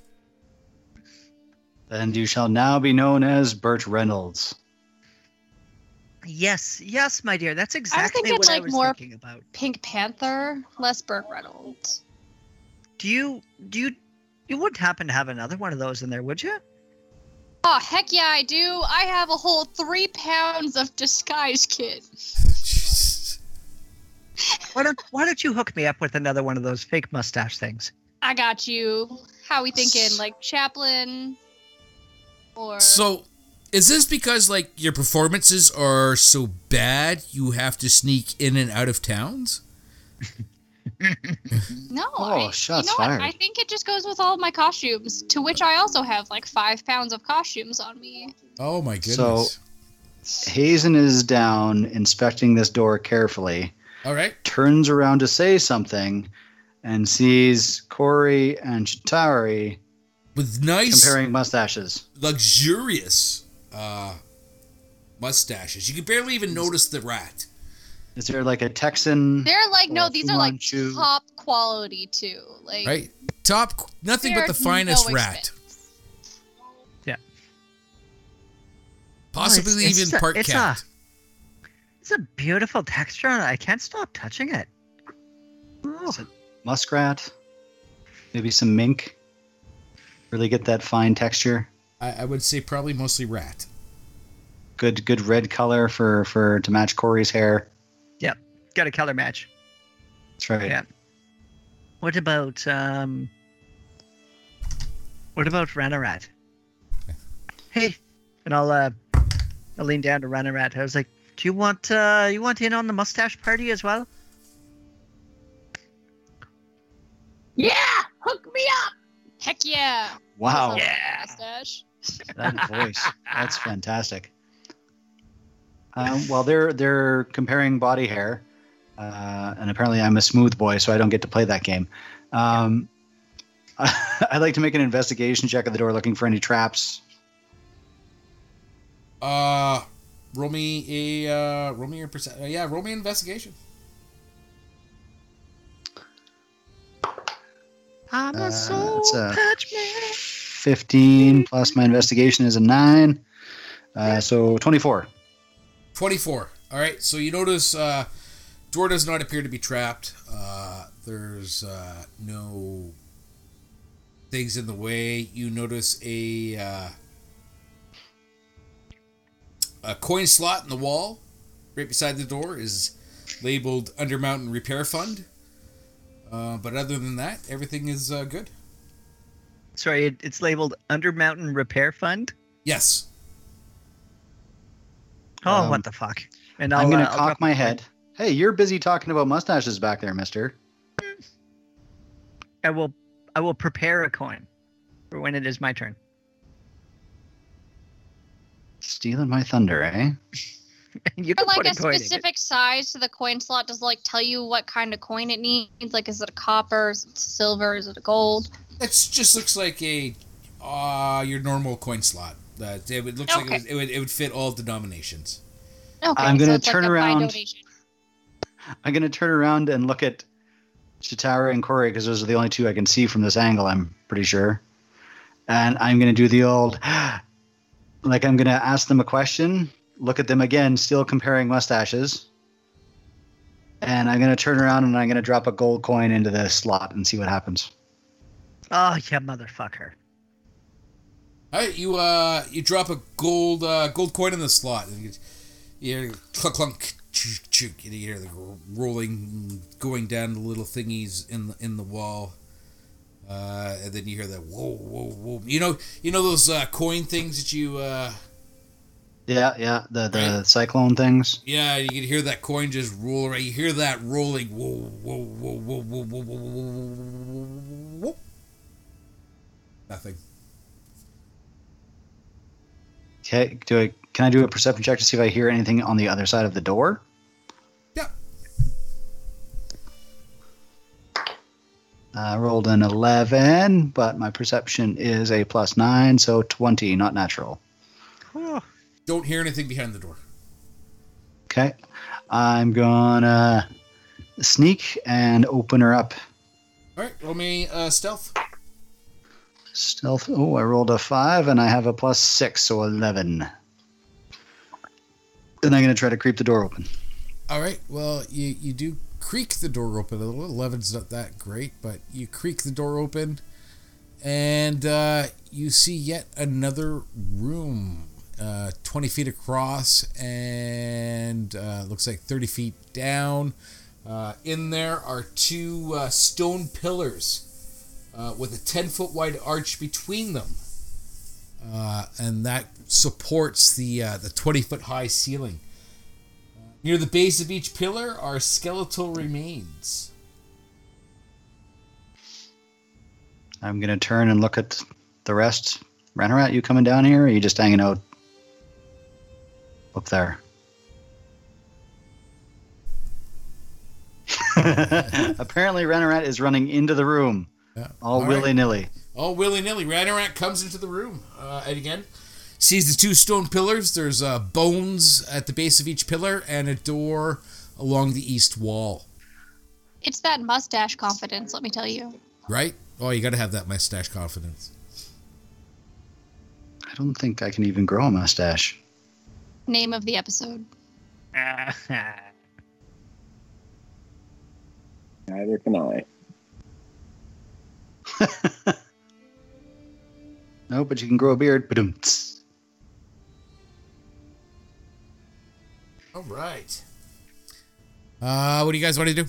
And you shall now be known as Burt Reynolds. Yes, yes, my dear. That's exactly thinking, what I was more- thinking about. Pink Panther, less Burt Reynolds. Do you do you you wouldn't happen to have another one of those in there, would you? Oh heck yeah, I do. I have a whole three pounds of disguise kit. Why don't Why don't you hook me up with another one of those fake mustache things? I got you. How we thinking? Like Chaplin, or So, is this because like your performances are so bad you have to sneak in and out of towns? no? Oh, I, shots you know fired. What? I think it just goes with all of my costumes, to which I also have like five pounds of costumes on me. Oh my goodness. So- Hazen is down inspecting this door carefully, All right. turns around to say something, and sees Corey and Shatari With nice comparing mustaches. luxurious uh mustaches. You can barely even notice the rat. Is there like a Texan? They're like no, these Fu are like Manchu. top quality too. Like Right? Top nothing but the finest no rat. expense. Possibly Oh, it's- even it's a- part it's cat. It's a beautiful texture, and I can't stop touching it. Ooh. It muskrat? Maybe some mink. Really get that fine texture. I, I would say probably mostly rat. Good, good red color for for to match Corey's hair. Got a color match. That's right. Yeah. What about um? What about Ranarat? Hey, and I'll uh, I'll lean down to Ranarat. I was like, "Do you want uh, you want in on the mustache party as well?" Yeah, hook me up. Heck yeah. Wow, Yeah. Mustache. that voice. That's fantastic. Um, well, they're they're comparing body hair, uh, and apparently I'm a smooth boy, so I don't get to play that game. Um, I'd like to make an investigation check at the door, looking for any traps. Uh roll me a uh roll me a percent uh, yeah, roll me an investigation. I'm Uh, a soul it's a- patch man. Fifteen plus my investigation is a nine, uh, so twenty-four. 24. All right, so you notice uh, door does not appear to be trapped. Uh, there's uh, no things in the way. You notice a uh, a coin slot in the wall right beside the door is labeled Undermountain Repair Fund. Uh, but other than that, everything is uh, good. Sorry, it, it's labeled Undermountain Repair Fund. Yes. Oh, Um, what the fuck! And I'm I'll, gonna uh, cock drop my the head. Hey, you're busy talking about mustaches back there, Mister. I will. I will prepare a coin for when it is my turn. Stealing my thunder, eh? you Or can like a a coin in it. specific size to the coin slot does like tell you what kind of coin it needs. Like is it a copper? Is it silver? Is it a gold? It just looks like a uh, your normal coin slot. That it would looks like it Okay. would, it would it would fit all denominations. Okay, I'm gonna it's like turn a buy around. Donation. I'm gonna turn around and look at Shatari and Corey because those are the only two I can see from this angle. I'm pretty sure, and I'm gonna do the old, like I'm gonna ask them a question, look at them again, still comparing mustaches, and I'm gonna turn around and I'm gonna drop a gold coin into the slot and see what happens. Oh, yeah, motherfucker. All right, you uh you drop a gold uh, gold coin in the slot, and you, you clunk clunk, choo, choo, and you hear the rolling going down the little thingies in the in the wall. Uh, and then you hear the whoa whoa whoa. You know you know those uh, coin things that you uh, Yeah, yeah. The the Right. cyclone things. Yeah, you can hear that coin just roll around. You hear that rolling. Whoa, whoa, whoa, whoa, whoa, whoa, whoa, whoa, whoa, whoa. Nothing. Okay. Do I? Can I do a perception check to see if I hear anything on the other side of the door? Yeah. I rolled an 11, but my perception is a plus 9, so 20, not natural. Don't hear anything behind the door. Okay. I'm gonna sneak and open her up. All right, roll me uh, stealth. Stealth. Oh, I rolled a 5 and I have a plus 6, so 11. Then I'm gonna try to creep the door open. All right. Well, you you do creak the door open a little. Eleven's not that great, but you creak the door open, and uh, you see yet another room, uh, twenty feet across, and uh, looks like thirty feet down. Uh, in there are two uh, stone pillars uh, with a ten foot wide arch between them, and that supports the uh, the twenty foot high ceiling. Near the base of each pillar are skeletal remains. I'm gonna turn and look at the rest. Ranarat, you coming down here, or are you just hanging out up there? Apparently, Ranarat is running into the room, Yeah. all, right. willy nilly. All willy nilly. Ranarat comes into the room uh, and again sees the two stone pillars. There's uh, bones at the base of each pillar and a door along the east wall. It's that mustache confidence, let me tell you. Right? Oh, you got to have that mustache confidence. I don't think I can even grow a mustache. Name of the episode. Neither can I. No, but you can grow a beard. Ba-dum-ts. All right. Uh, what do you guys want to do?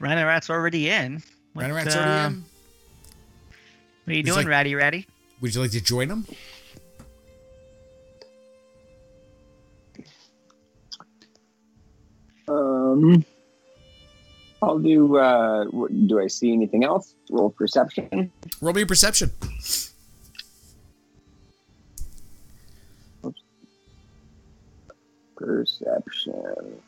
Ranarat's already in. What, Ranarat's uh, already in. What are you He's doing, like- Ratty Ratty? Would you like to join him? Um, I'll do. Uh, do I see anything else? Roll perception. Roll me a perception. Perception.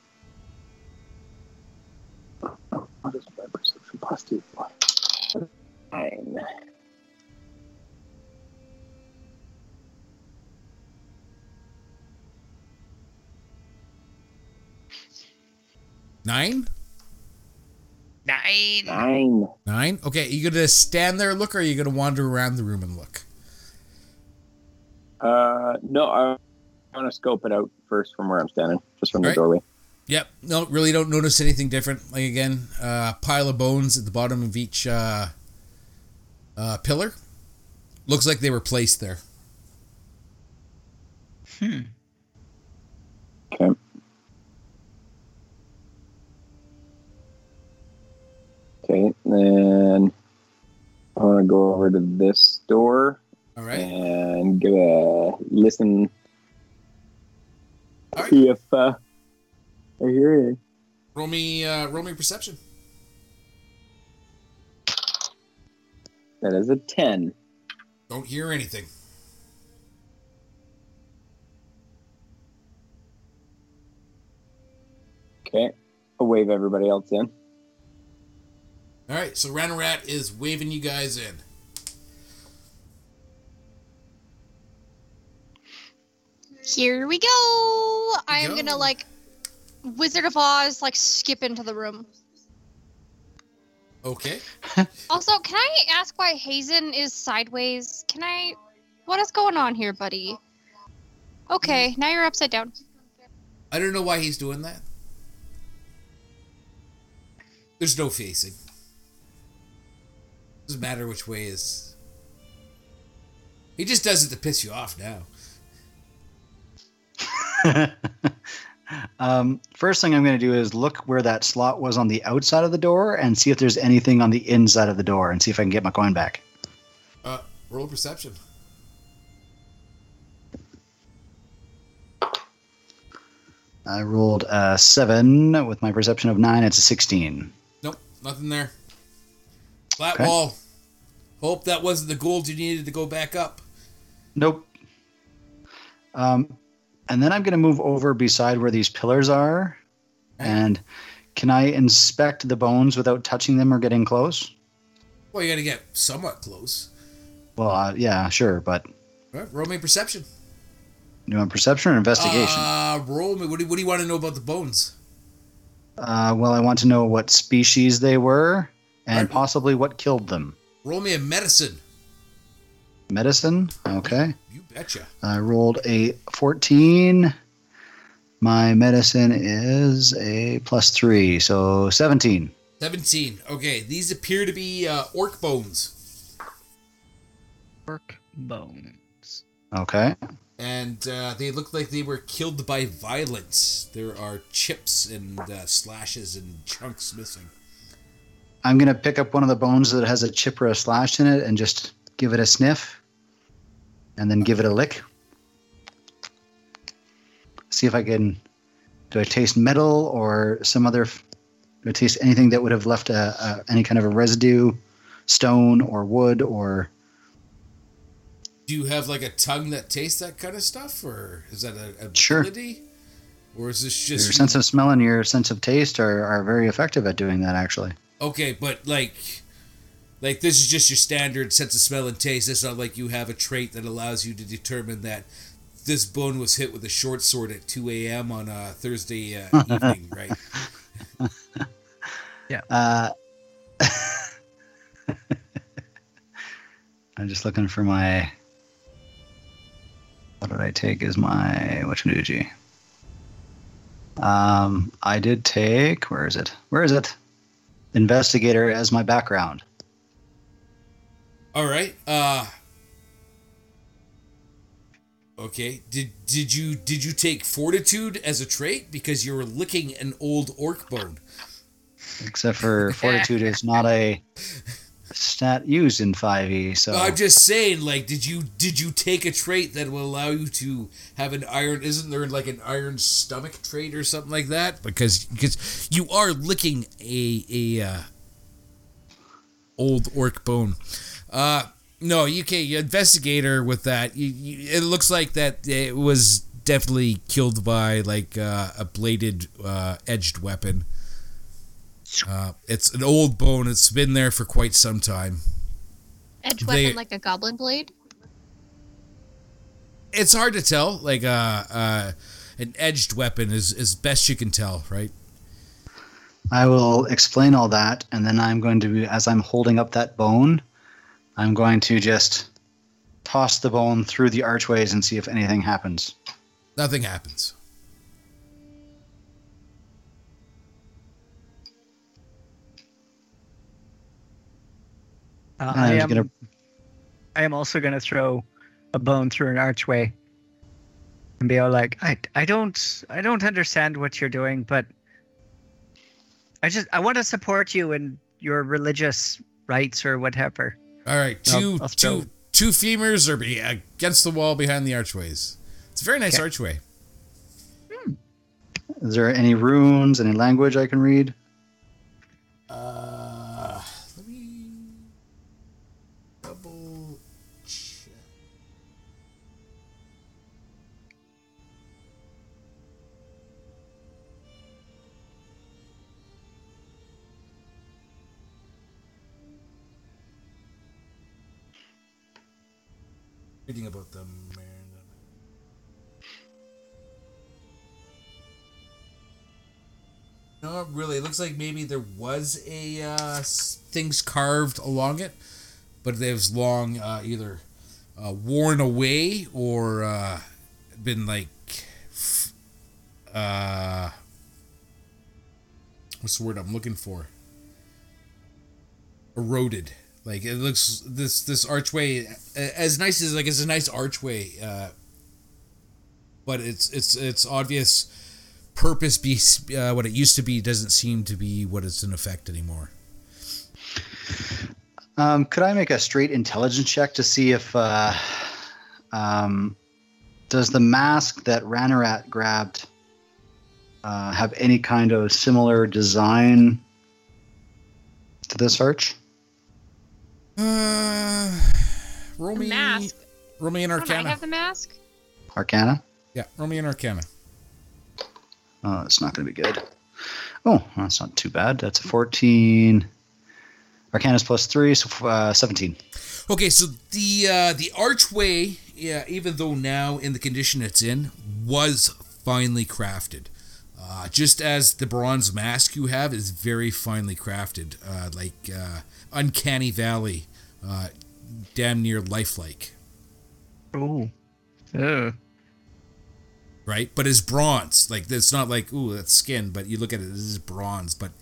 What is my perception? Plus two. Nine. Nine? Nine. Nine. Nine? Okay, you gonna stand there and look, or are you gonna wander around the room and look? Uh, no, I want to scope it out first from where I'm standing, just from the Alright. doorway. Yep. No, really don't notice anything different. Like again, uh, pile of bones at the bottom of each uh, uh, pillar. Looks like they were placed there. Hmm. Okay. Okay, then I want to go over to this door All right. and give a listen. Right. See if uh, I hear anything. Roll me, uh, roll me perception. That is a 10. Don't hear anything. Okay. I'll wave everybody else in. All right. So Ranarat is waving you guys in. Here we go. I am Go. gonna like Wizard of Oz like skip into the room. Okay. Also, can I ask why Hazen is sideways? Can I what is going on here, buddy? Okay, hmm. now you're upside down. I don't know why he's doing that. There's no facing. Doesn't matter which way is. He just does it to piss you off now. um, first thing I'm going to do is look where that slot was on the outside of the door and see if there's anything on the inside of the door and see if I can get my coin back. Uh, roll perception. I rolled a seven with my perception of nine. It's a sixteen. Nope, nothing there. Flat okay. wall. Hope that wasn't the gold you needed to go back up. Nope. Um, and then I'm going to move over beside where these pillars are. And can I inspect the bones without touching them or getting close? Well, you got to get somewhat close. Well, uh, yeah, sure, but All right, roll me perception. you want perception or investigation? Uh, roll me. What do, what do you want to know about the bones? Uh, well, I want to know what species they were and Right. possibly what killed them. Roll me a medicine. Medicine? Okay. You betcha. I rolled a 14. My medicine is a plus three, so 17. 17. Okay, these appear to be uh, orc bones. Orc bones. Okay. And uh, they look like they were killed by violence. There are chips and uh, slashes and chunks missing. I'm going to pick up one of the bones that has a chip or a slash in it and just give it a sniff and then give it a lick. See if I can. Do I taste metal or some other. Do I taste anything that would have left a, a any kind of a residue, stone or wood or. Do you have like a tongue that tastes that kind of stuff, or is that a a Sure. ability? Or is this just Your sense of smell and your sense of taste are, are very effective at doing that, actually. okay? But like, like this is just your standard sense of smell and taste. It's not like you have a trait that allows you to determine that this bone was hit with a short sword at 2 a.m. on a Thursday uh, evening, right? Yeah. Uh, I'm just looking for my. What did I take as my Wachanuji? Um, I did take. Where is it? Where is it? Investigator as my background. All right. Uh Okay. Did did you did you take fortitude as a trait because you were licking an old orc bone? Except for fortitude is not a stat used in 5e. So I'm just saying, like, did you did you take a trait that will allow you to have an iron? Isn't there like an iron stomach trait or something like that? Because because you are licking a a uh, old orc bone. Uh, no, you can't. Investigator with that. You, you, it looks like that it was definitely killed by like uh, a bladed uh, edged weapon. Uh, it's an old bone. It's been there for quite some time. Edge They- weapon like a goblin blade. it's hard to tell. Like uh, uh, an edged weapon is is best you can tell, right? I will explain all that, and then I'm going to, be as I'm holding up that bone, I'm going to just toss the bone through the archways and see if anything happens. Nothing happens. Uh, I'm I am. gonna- I am also gonna throw a bone through an archway, and be all like, "I, I don't, I don't understand what you're doing, but I just, I want to support you in your religious rights or whatever." All right, 2 I'll two throw- two femurs are be against the wall behind the archways. It's a very nice Okay. archway. Is there any runes, any language I can read? Uh, about them. No, not really. It looks like maybe there was a uh, things carved along it, but they've long uh, either uh, worn away or uh, been like, uh, what's the word I'm looking for? Eroded. Like it looks this this archway as nice as like it's a nice archway, uh, but it's it's it's obvious purpose be uh, what it used to be doesn't seem to be what it's in effect anymore. Um, could I make a straight intelligence check to see if uh, um, does the mask that Ranarat grabbed uh, have any kind of similar design to this arch? Uh, roll The me, mask. roll me an Don't I have the mask? Arcana? Yeah, roll me an Arcana. Oh, that's not going to be good. Oh, that's not too bad. That's a 14. Arcana's plus 3, so uh, 17. Okay, so the uh, the archway, yeah, even though now in the condition it's in, was finely crafted. Uh, just as the bronze mask you have is very finely crafted, uh, like uh, uncanny valley, uh, damn near lifelike, Ooh. Oh. right? But it's bronze. Like it's not like ooh that's skin, but you look at it, this is bronze. But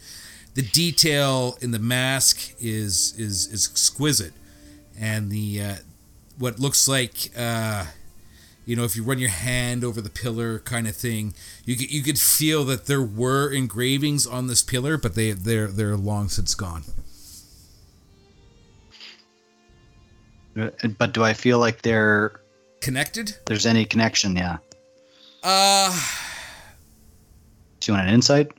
the detail in the mask is is is exquisite, and the uh, what looks like uh, you know if you run your hand over the pillar kind of thing, you could, you could feel that there were engravings on this pillar, but they they're they're long since gone. But do I feel like they're Connected? there's any connection? Yeah. Uh Do you want an insight?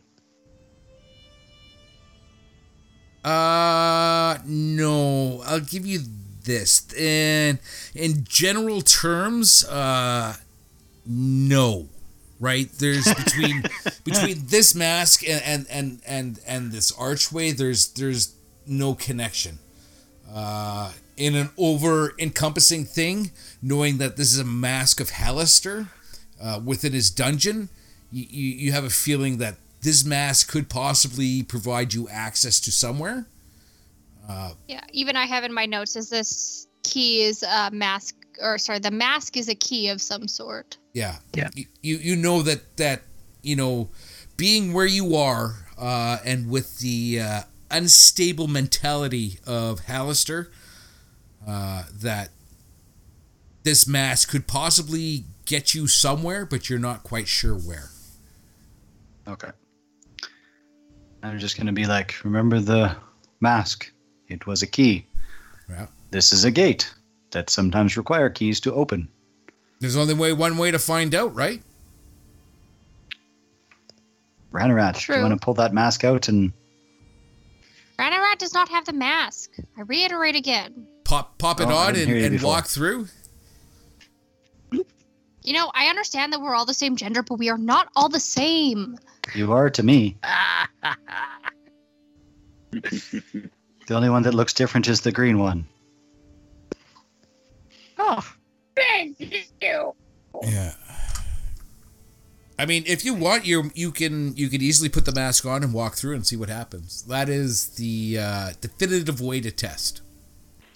Uh, no. I'll give you this. In in general terms, uh, no. Right? There's between between this mask and and and and, and this archway. There's there's no connection. Uh, in an over encompassing thing, knowing that this is a mask of Halaster uh, within his dungeon, you, you, you have a feeling that this mask could possibly provide you access to somewhere. Yeah, even I have in my notes is this key is a mask, or sorry, the mask is a key of some sort. Yeah. Yeah. You you, you know that that you know being where you are uh, and with the uh, unstable mentality of Halaster, uh, that this mask could possibly get you somewhere, but you're not quite sure where. Okay. I'm just going to be like, remember the mask? It was a key. Yeah. This is a gate that sometimes require keys to open. There's only way one way to find out, right? Ranarat, do you want to pull that mask out and Ranarat does not have the mask. I reiterate again. Pop pop it Oh, on and, and walk through. You know, I understand that we're all the same gender, but we are not all the same. you are to me? The only one that looks different is the green one. Oh. Thank you. Yeah. I mean, if you want, you you can you can easily put the mask on and walk through and see what happens. That is the uh, definitive way to test.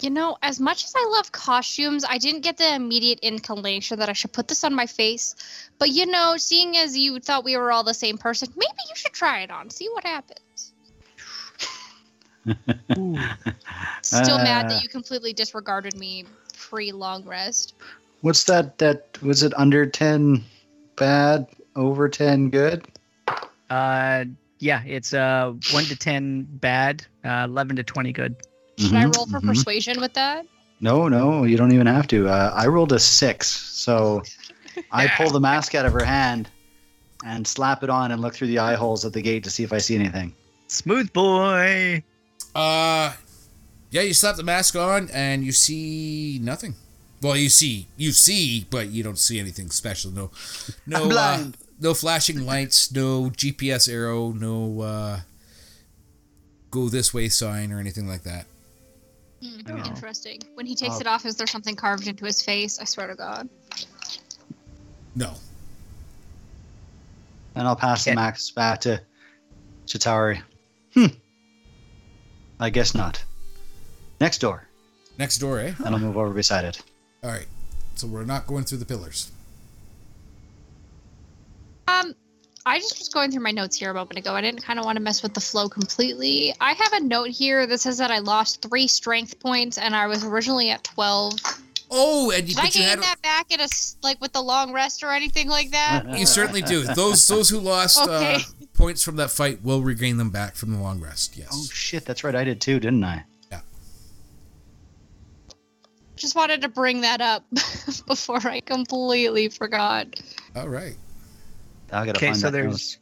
You know, as much as I love costumes, I didn't get the immediate inclination that I should put this on my face. But you know, seeing as you thought we were all the same person, maybe you should try it on, see what happens. Still mad Uh. that you completely disregarded me pre long rest. What's that? That was it under ten bad, over ten good? Uh, yeah, it's uh one to ten bad, uh, eleven to twenty good. Should I Mhm, roll for mhm. persuasion with that? No, no, you don't even have to. Uh, I rolled a six, so I pull the mask out of her hand and slap it on and look through the eye holes at the gate to see if I see anything. Smooth boy. Uh, yeah, you slap the mask on and you see nothing. Well, you see you see, but you don't see anything special. No, no, I'm blind. Uh, no flashing lights, no GPS arrow, no uh, go this way sign or anything like that. Hmm, very Oh. interesting. When he takes Oh. it off, is there something carved into his face? I swear to God. No. And I'll pass Yeah. the max back to Shatari. Hmm. I guess not. Next door. Next door, eh? And I'll move over beside it. All right. So we're not going through the pillars. Um, I just was going through my notes here a moment ago. I didn't kind of want to mess with the flow completely. I have a note here that says that I lost three strength points and I was originally at 12. Oh, and you, Did I but you gain had that back at a s- like with the long rest or anything like that? you certainly do. Those those who lost Okay. uh, points from that fight will regain them back from the long rest. Yes. Oh shit, that's right. I did too, didn't I? Yeah. Just wanted to bring that up before I completely forgot. All right. I gotta Okay, find so that there's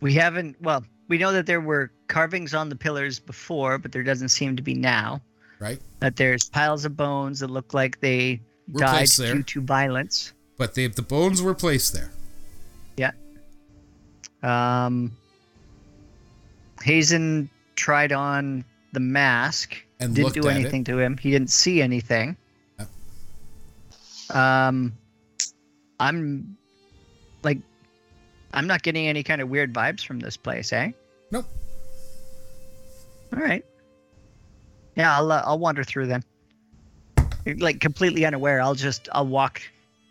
We haven't. Well, we know that there were carvings on the pillars before, but there doesn't seem to be now. Right. That there's piles of bones that look like they Were died there. due to violence. But they, the bones were placed there. Yeah. Um, Hazen tried on the mask. And didn't do at it. anything to him. He didn't see anything. Yep. Um, I'm like, I'm not getting any kind of weird vibes from this place, eh? Nope. All right. Yeah, I'll uh, I'll wander through then. Like completely unaware, I'll just I'll walk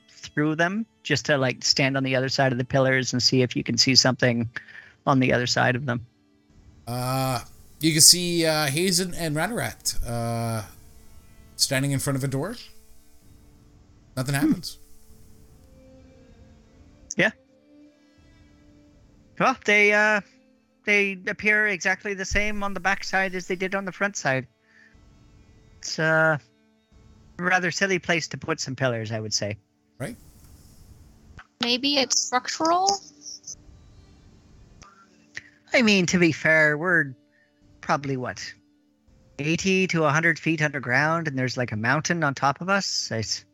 through them just to like stand on the other side of the pillars and see if you can see something on the other side of them. Uh, you can see uh, Hazen and Ratarat uh, standing in front of a door. Nothing happens. Well, they uh they appear exactly the same on the back side as they did on the front side. It's uh, a rather silly place to put some pillars, I would say. Right? Maybe it's structural. I mean, to be fair, we're probably what 80 to 100 feet underground, and there's like a mountain on top of us. I s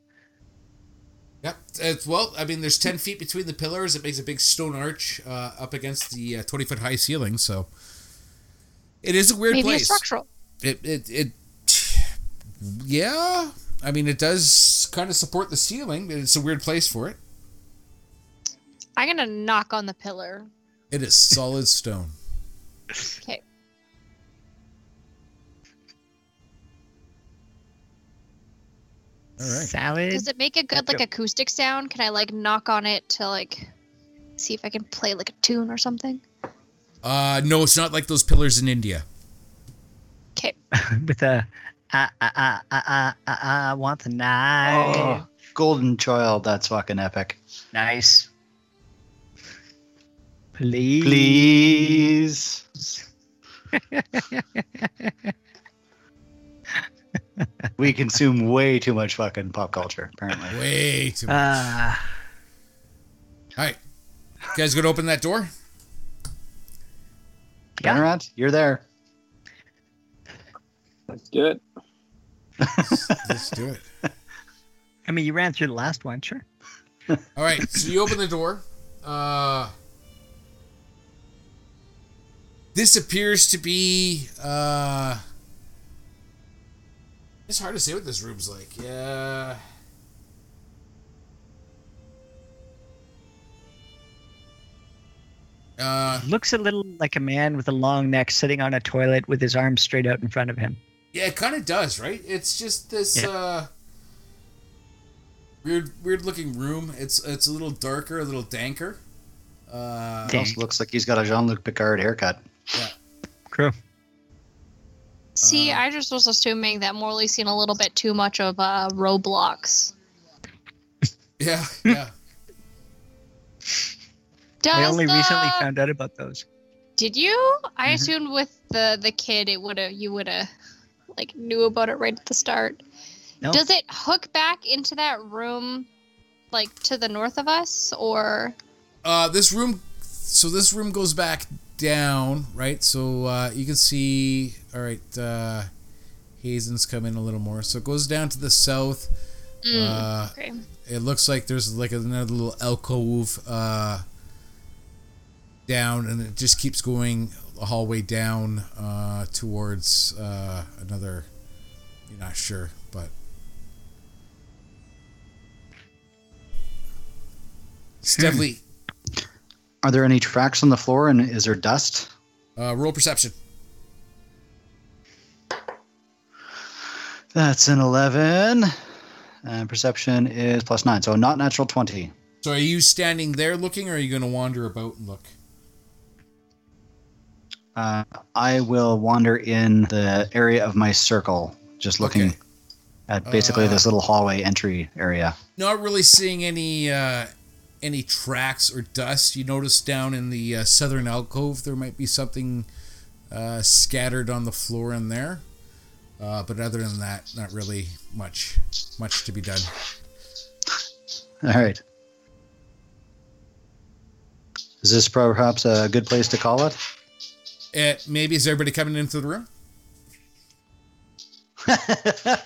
Yep. It's, well, I mean, there's 10 feet between the pillars. It makes a big stone arch uh, up against the uh, 20 foot high ceiling. So it is a weird Maybe place. it's structural. It, it, it, yeah. I mean, it does kind of support the ceiling. but It's a weird place for it. I'm gonna knock on the pillar. It is solid stone. Okay. All right. salad. Does it make a good like Go. acoustic sound? Can I like knock on it to like see if I can play like a tune or something? Uh, no, it's not like those pillars in India. Okay. with a I I I I I I want the knife. Oh, Golden Child, that's fucking epic. Nice. Please. Please. we consume way too much fucking pop culture, apparently. Way too much. Uh, All right. You guys gonna open that door? Yeah. Conrad, you're there. Let's do it. Let's do it. I mean, you ran through the last one, sure. All right, so you open the door. Uh, this appears to be. Uh, it's hard to say what this room's like. Yeah. Uh, Looks a little like a man with a long neck sitting on a toilet with his arms straight out in front of him. yeah, it kind of does, right? It's just this Yeah. uh, weird, weird-looking room. It's it's a little darker, a little danker. Uh, Dang. Also looks like he's got a Jean-Luc Picard haircut. Yeah. Crew. See, Uh, I just was assuming that Morley's seen a little bit too much of uh, Roblox. yeah, yeah. Does I only the... recently found out about those. Did you? I Mhm. assumed with the the kid, it would have you would have like knew about it right at the start. No. Does it hook back into that room, like to the north of us, or Uh, this room, so this room goes back down, right? So uh, you can see, all right, uh, Hazen's come in a little more. So it goes down to the south. Mm, Uh, okay. it looks like there's like another little alcove uh, down, and it just keeps going a hallway down uh, towards uh, another. You're not sure, but it's definitely Are there any tracks on the floor and is there dust? uh, roll perception. That's an 11. And perception is plus 9, so not natural 20. So are you standing there looking, or are you going to wander about and look? Uh, I will wander in the area of my circle, just looking Okay. at basically Uh, this little hallway entry area. Not really seeing any uh, any tracks or dust. You notice down in the uh, southern alcove there might be something uh, scattered on the floor in there, uh, but other than that, not really much much to be done. All right. Is this perhaps a good place to call it? Uh, maybe is everybody coming into the room? that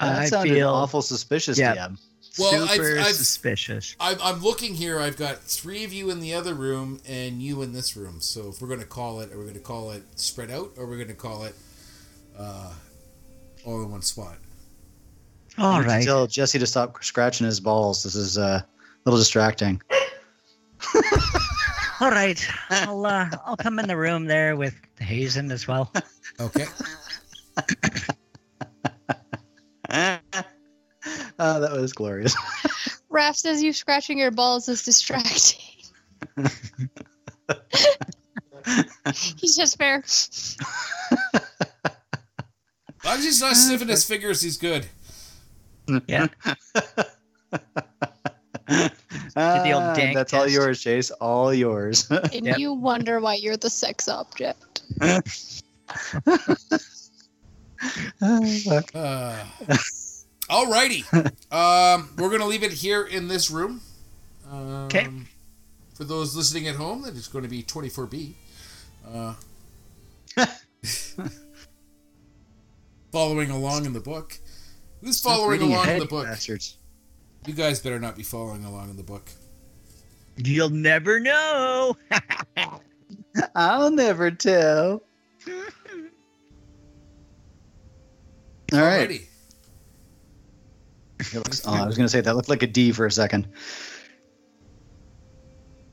I sounded feel awful suspicious, Yeah. DM. Well, I've- I've- suspicious. I'm, I'm looking here. I've got three of you in the other room and you in this room. So if we're going to call it, are we going to call it spread out or we're going to call it uh, all in one spot? All You right. Tell Jesse to stop scratching his balls. This is uh, a little distracting. All right. I'll uh, I'll come in the room there with Hazen as well. Okay. Oh, that was glorious. Raf says you scratching your balls is distracting. He's just fair. As long as he's not sniffing his fingers, he's good. Yeah. Ah, old dank that's all yours, Chayse. All yours. And Yep. you wonder why you're the sex object. Uh, alrighty. Um, we're going to leave it here in this room. Um, 'Kay. For those listening at home, that is going to be 24B. Uh, following along in the book. Who's following along in the book? Bastards. You guys better not be following along in the book. You'll never know. I'll never tell. All Alrighty. It looks- oh, I was going to say that looked like a D for a second.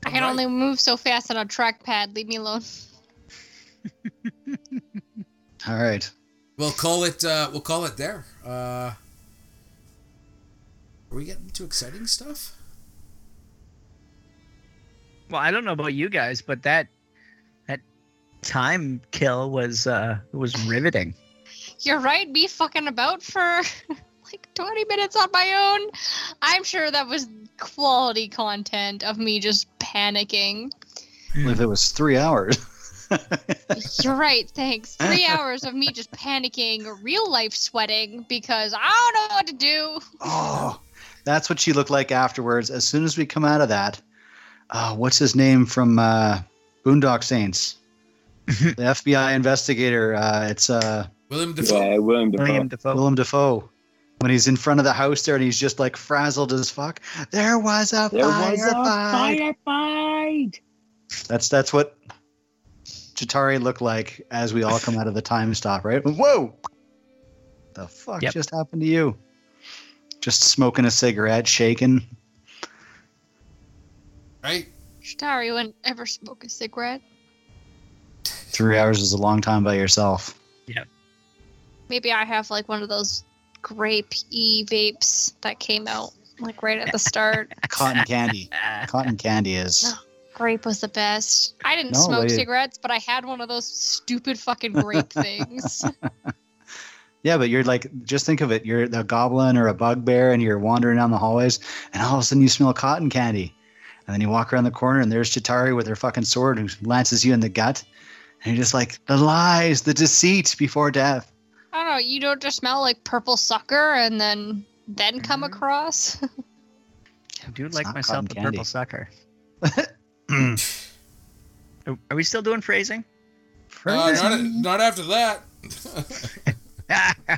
I can only move so fast on a trackpad. Leave me alone. All right. We'll call it. Uh, we'll call it there. Uh, are we getting to exciting stuff? Well, I don't know about you guys, but that that time kill was uh was riveting. You're right. Be fucking about for like 20 minutes on my own. I'm sure that was quality content of me just panicking. If it was three hours. You're right. Thanks. Three hours of me just panicking, real life sweating because I don't know what to do. oh, that's what she looked like afterwards. As soon as we come out of that, uh, what's his name from uh, Boondock Saints? the FBI investigator. Uh, it's uh, William Defoe. Yeah, William Dafoe. William Defoe. Willem Dafoe. When he's in front of the house there and he's just like frazzled as fuck. There was a There was a firefight. firefight. That's that's what Shatari looked like as we all come out of the time stop, right? Whoa! The fuck Yep. just happened to you? Just smoking a cigarette, shaking. Right. Shatari wouldn't ever smoke a cigarette. Three hours is a long time by yourself. Yeah. Maybe I have like one of those grape e vapes that came out like right at the start. Cotton candy. Cotton candy is. Oh, grape was the best. I didn't No, smoke they- cigarettes, but I had one of those stupid fucking grape things. Yeah, but you're like, just think of it. You're a goblin or a bugbear, and you're wandering down the hallways, and all of a sudden you smell cotton candy. And then you walk around the corner, and there's Shatari with her fucking sword who lances you in the gut. And you're just like, the lies, the deceit before death. I don't know. You don't just smell like purple sucker and then then come Mhm. across. I do It's like myself a purple sucker. Are, are we still doing phrasing? Uh, not, not after that.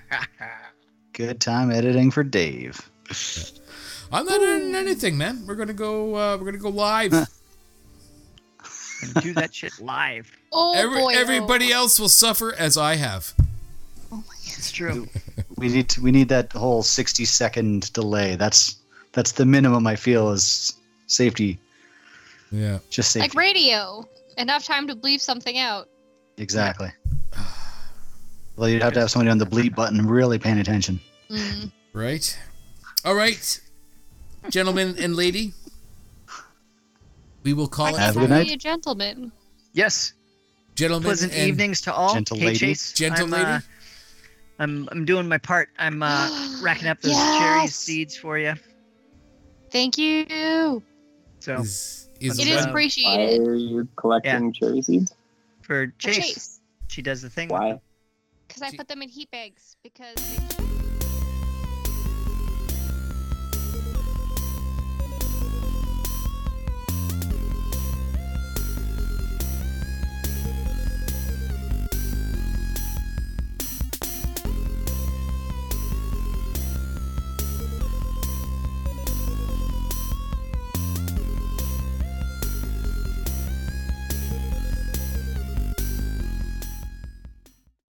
Good time editing for Dave. I'm not in anything, man. We're gonna go. Uh, we're gonna go live. Gonna do that shit live. oh Every, boy! everybody else will suffer as I have. It's true. We need to, we need that whole 60 second delay. That's that's the minimum I feel is safety. Yeah. Just Like radio. Enough time to bleep something out. exactly. Well, you'd have to have somebody on the bleep button really paying attention. Mm. Right. All right, gentlemen and lady. We will I call Have it a good night. be a gentleman. Yes. gentlemen Pleasant and evenings to all. gentle Hey, lady. Chayse. gentle I'm, lady. uh, I'm I'm doing my part. I'm uh, racking up those cherry seeds for you. Thank you. So is, is It Why is appreciated. Why are you collecting cherry seeds? for Chayse, Chayse. she does the thing. Why? Because I put them in heat bags because they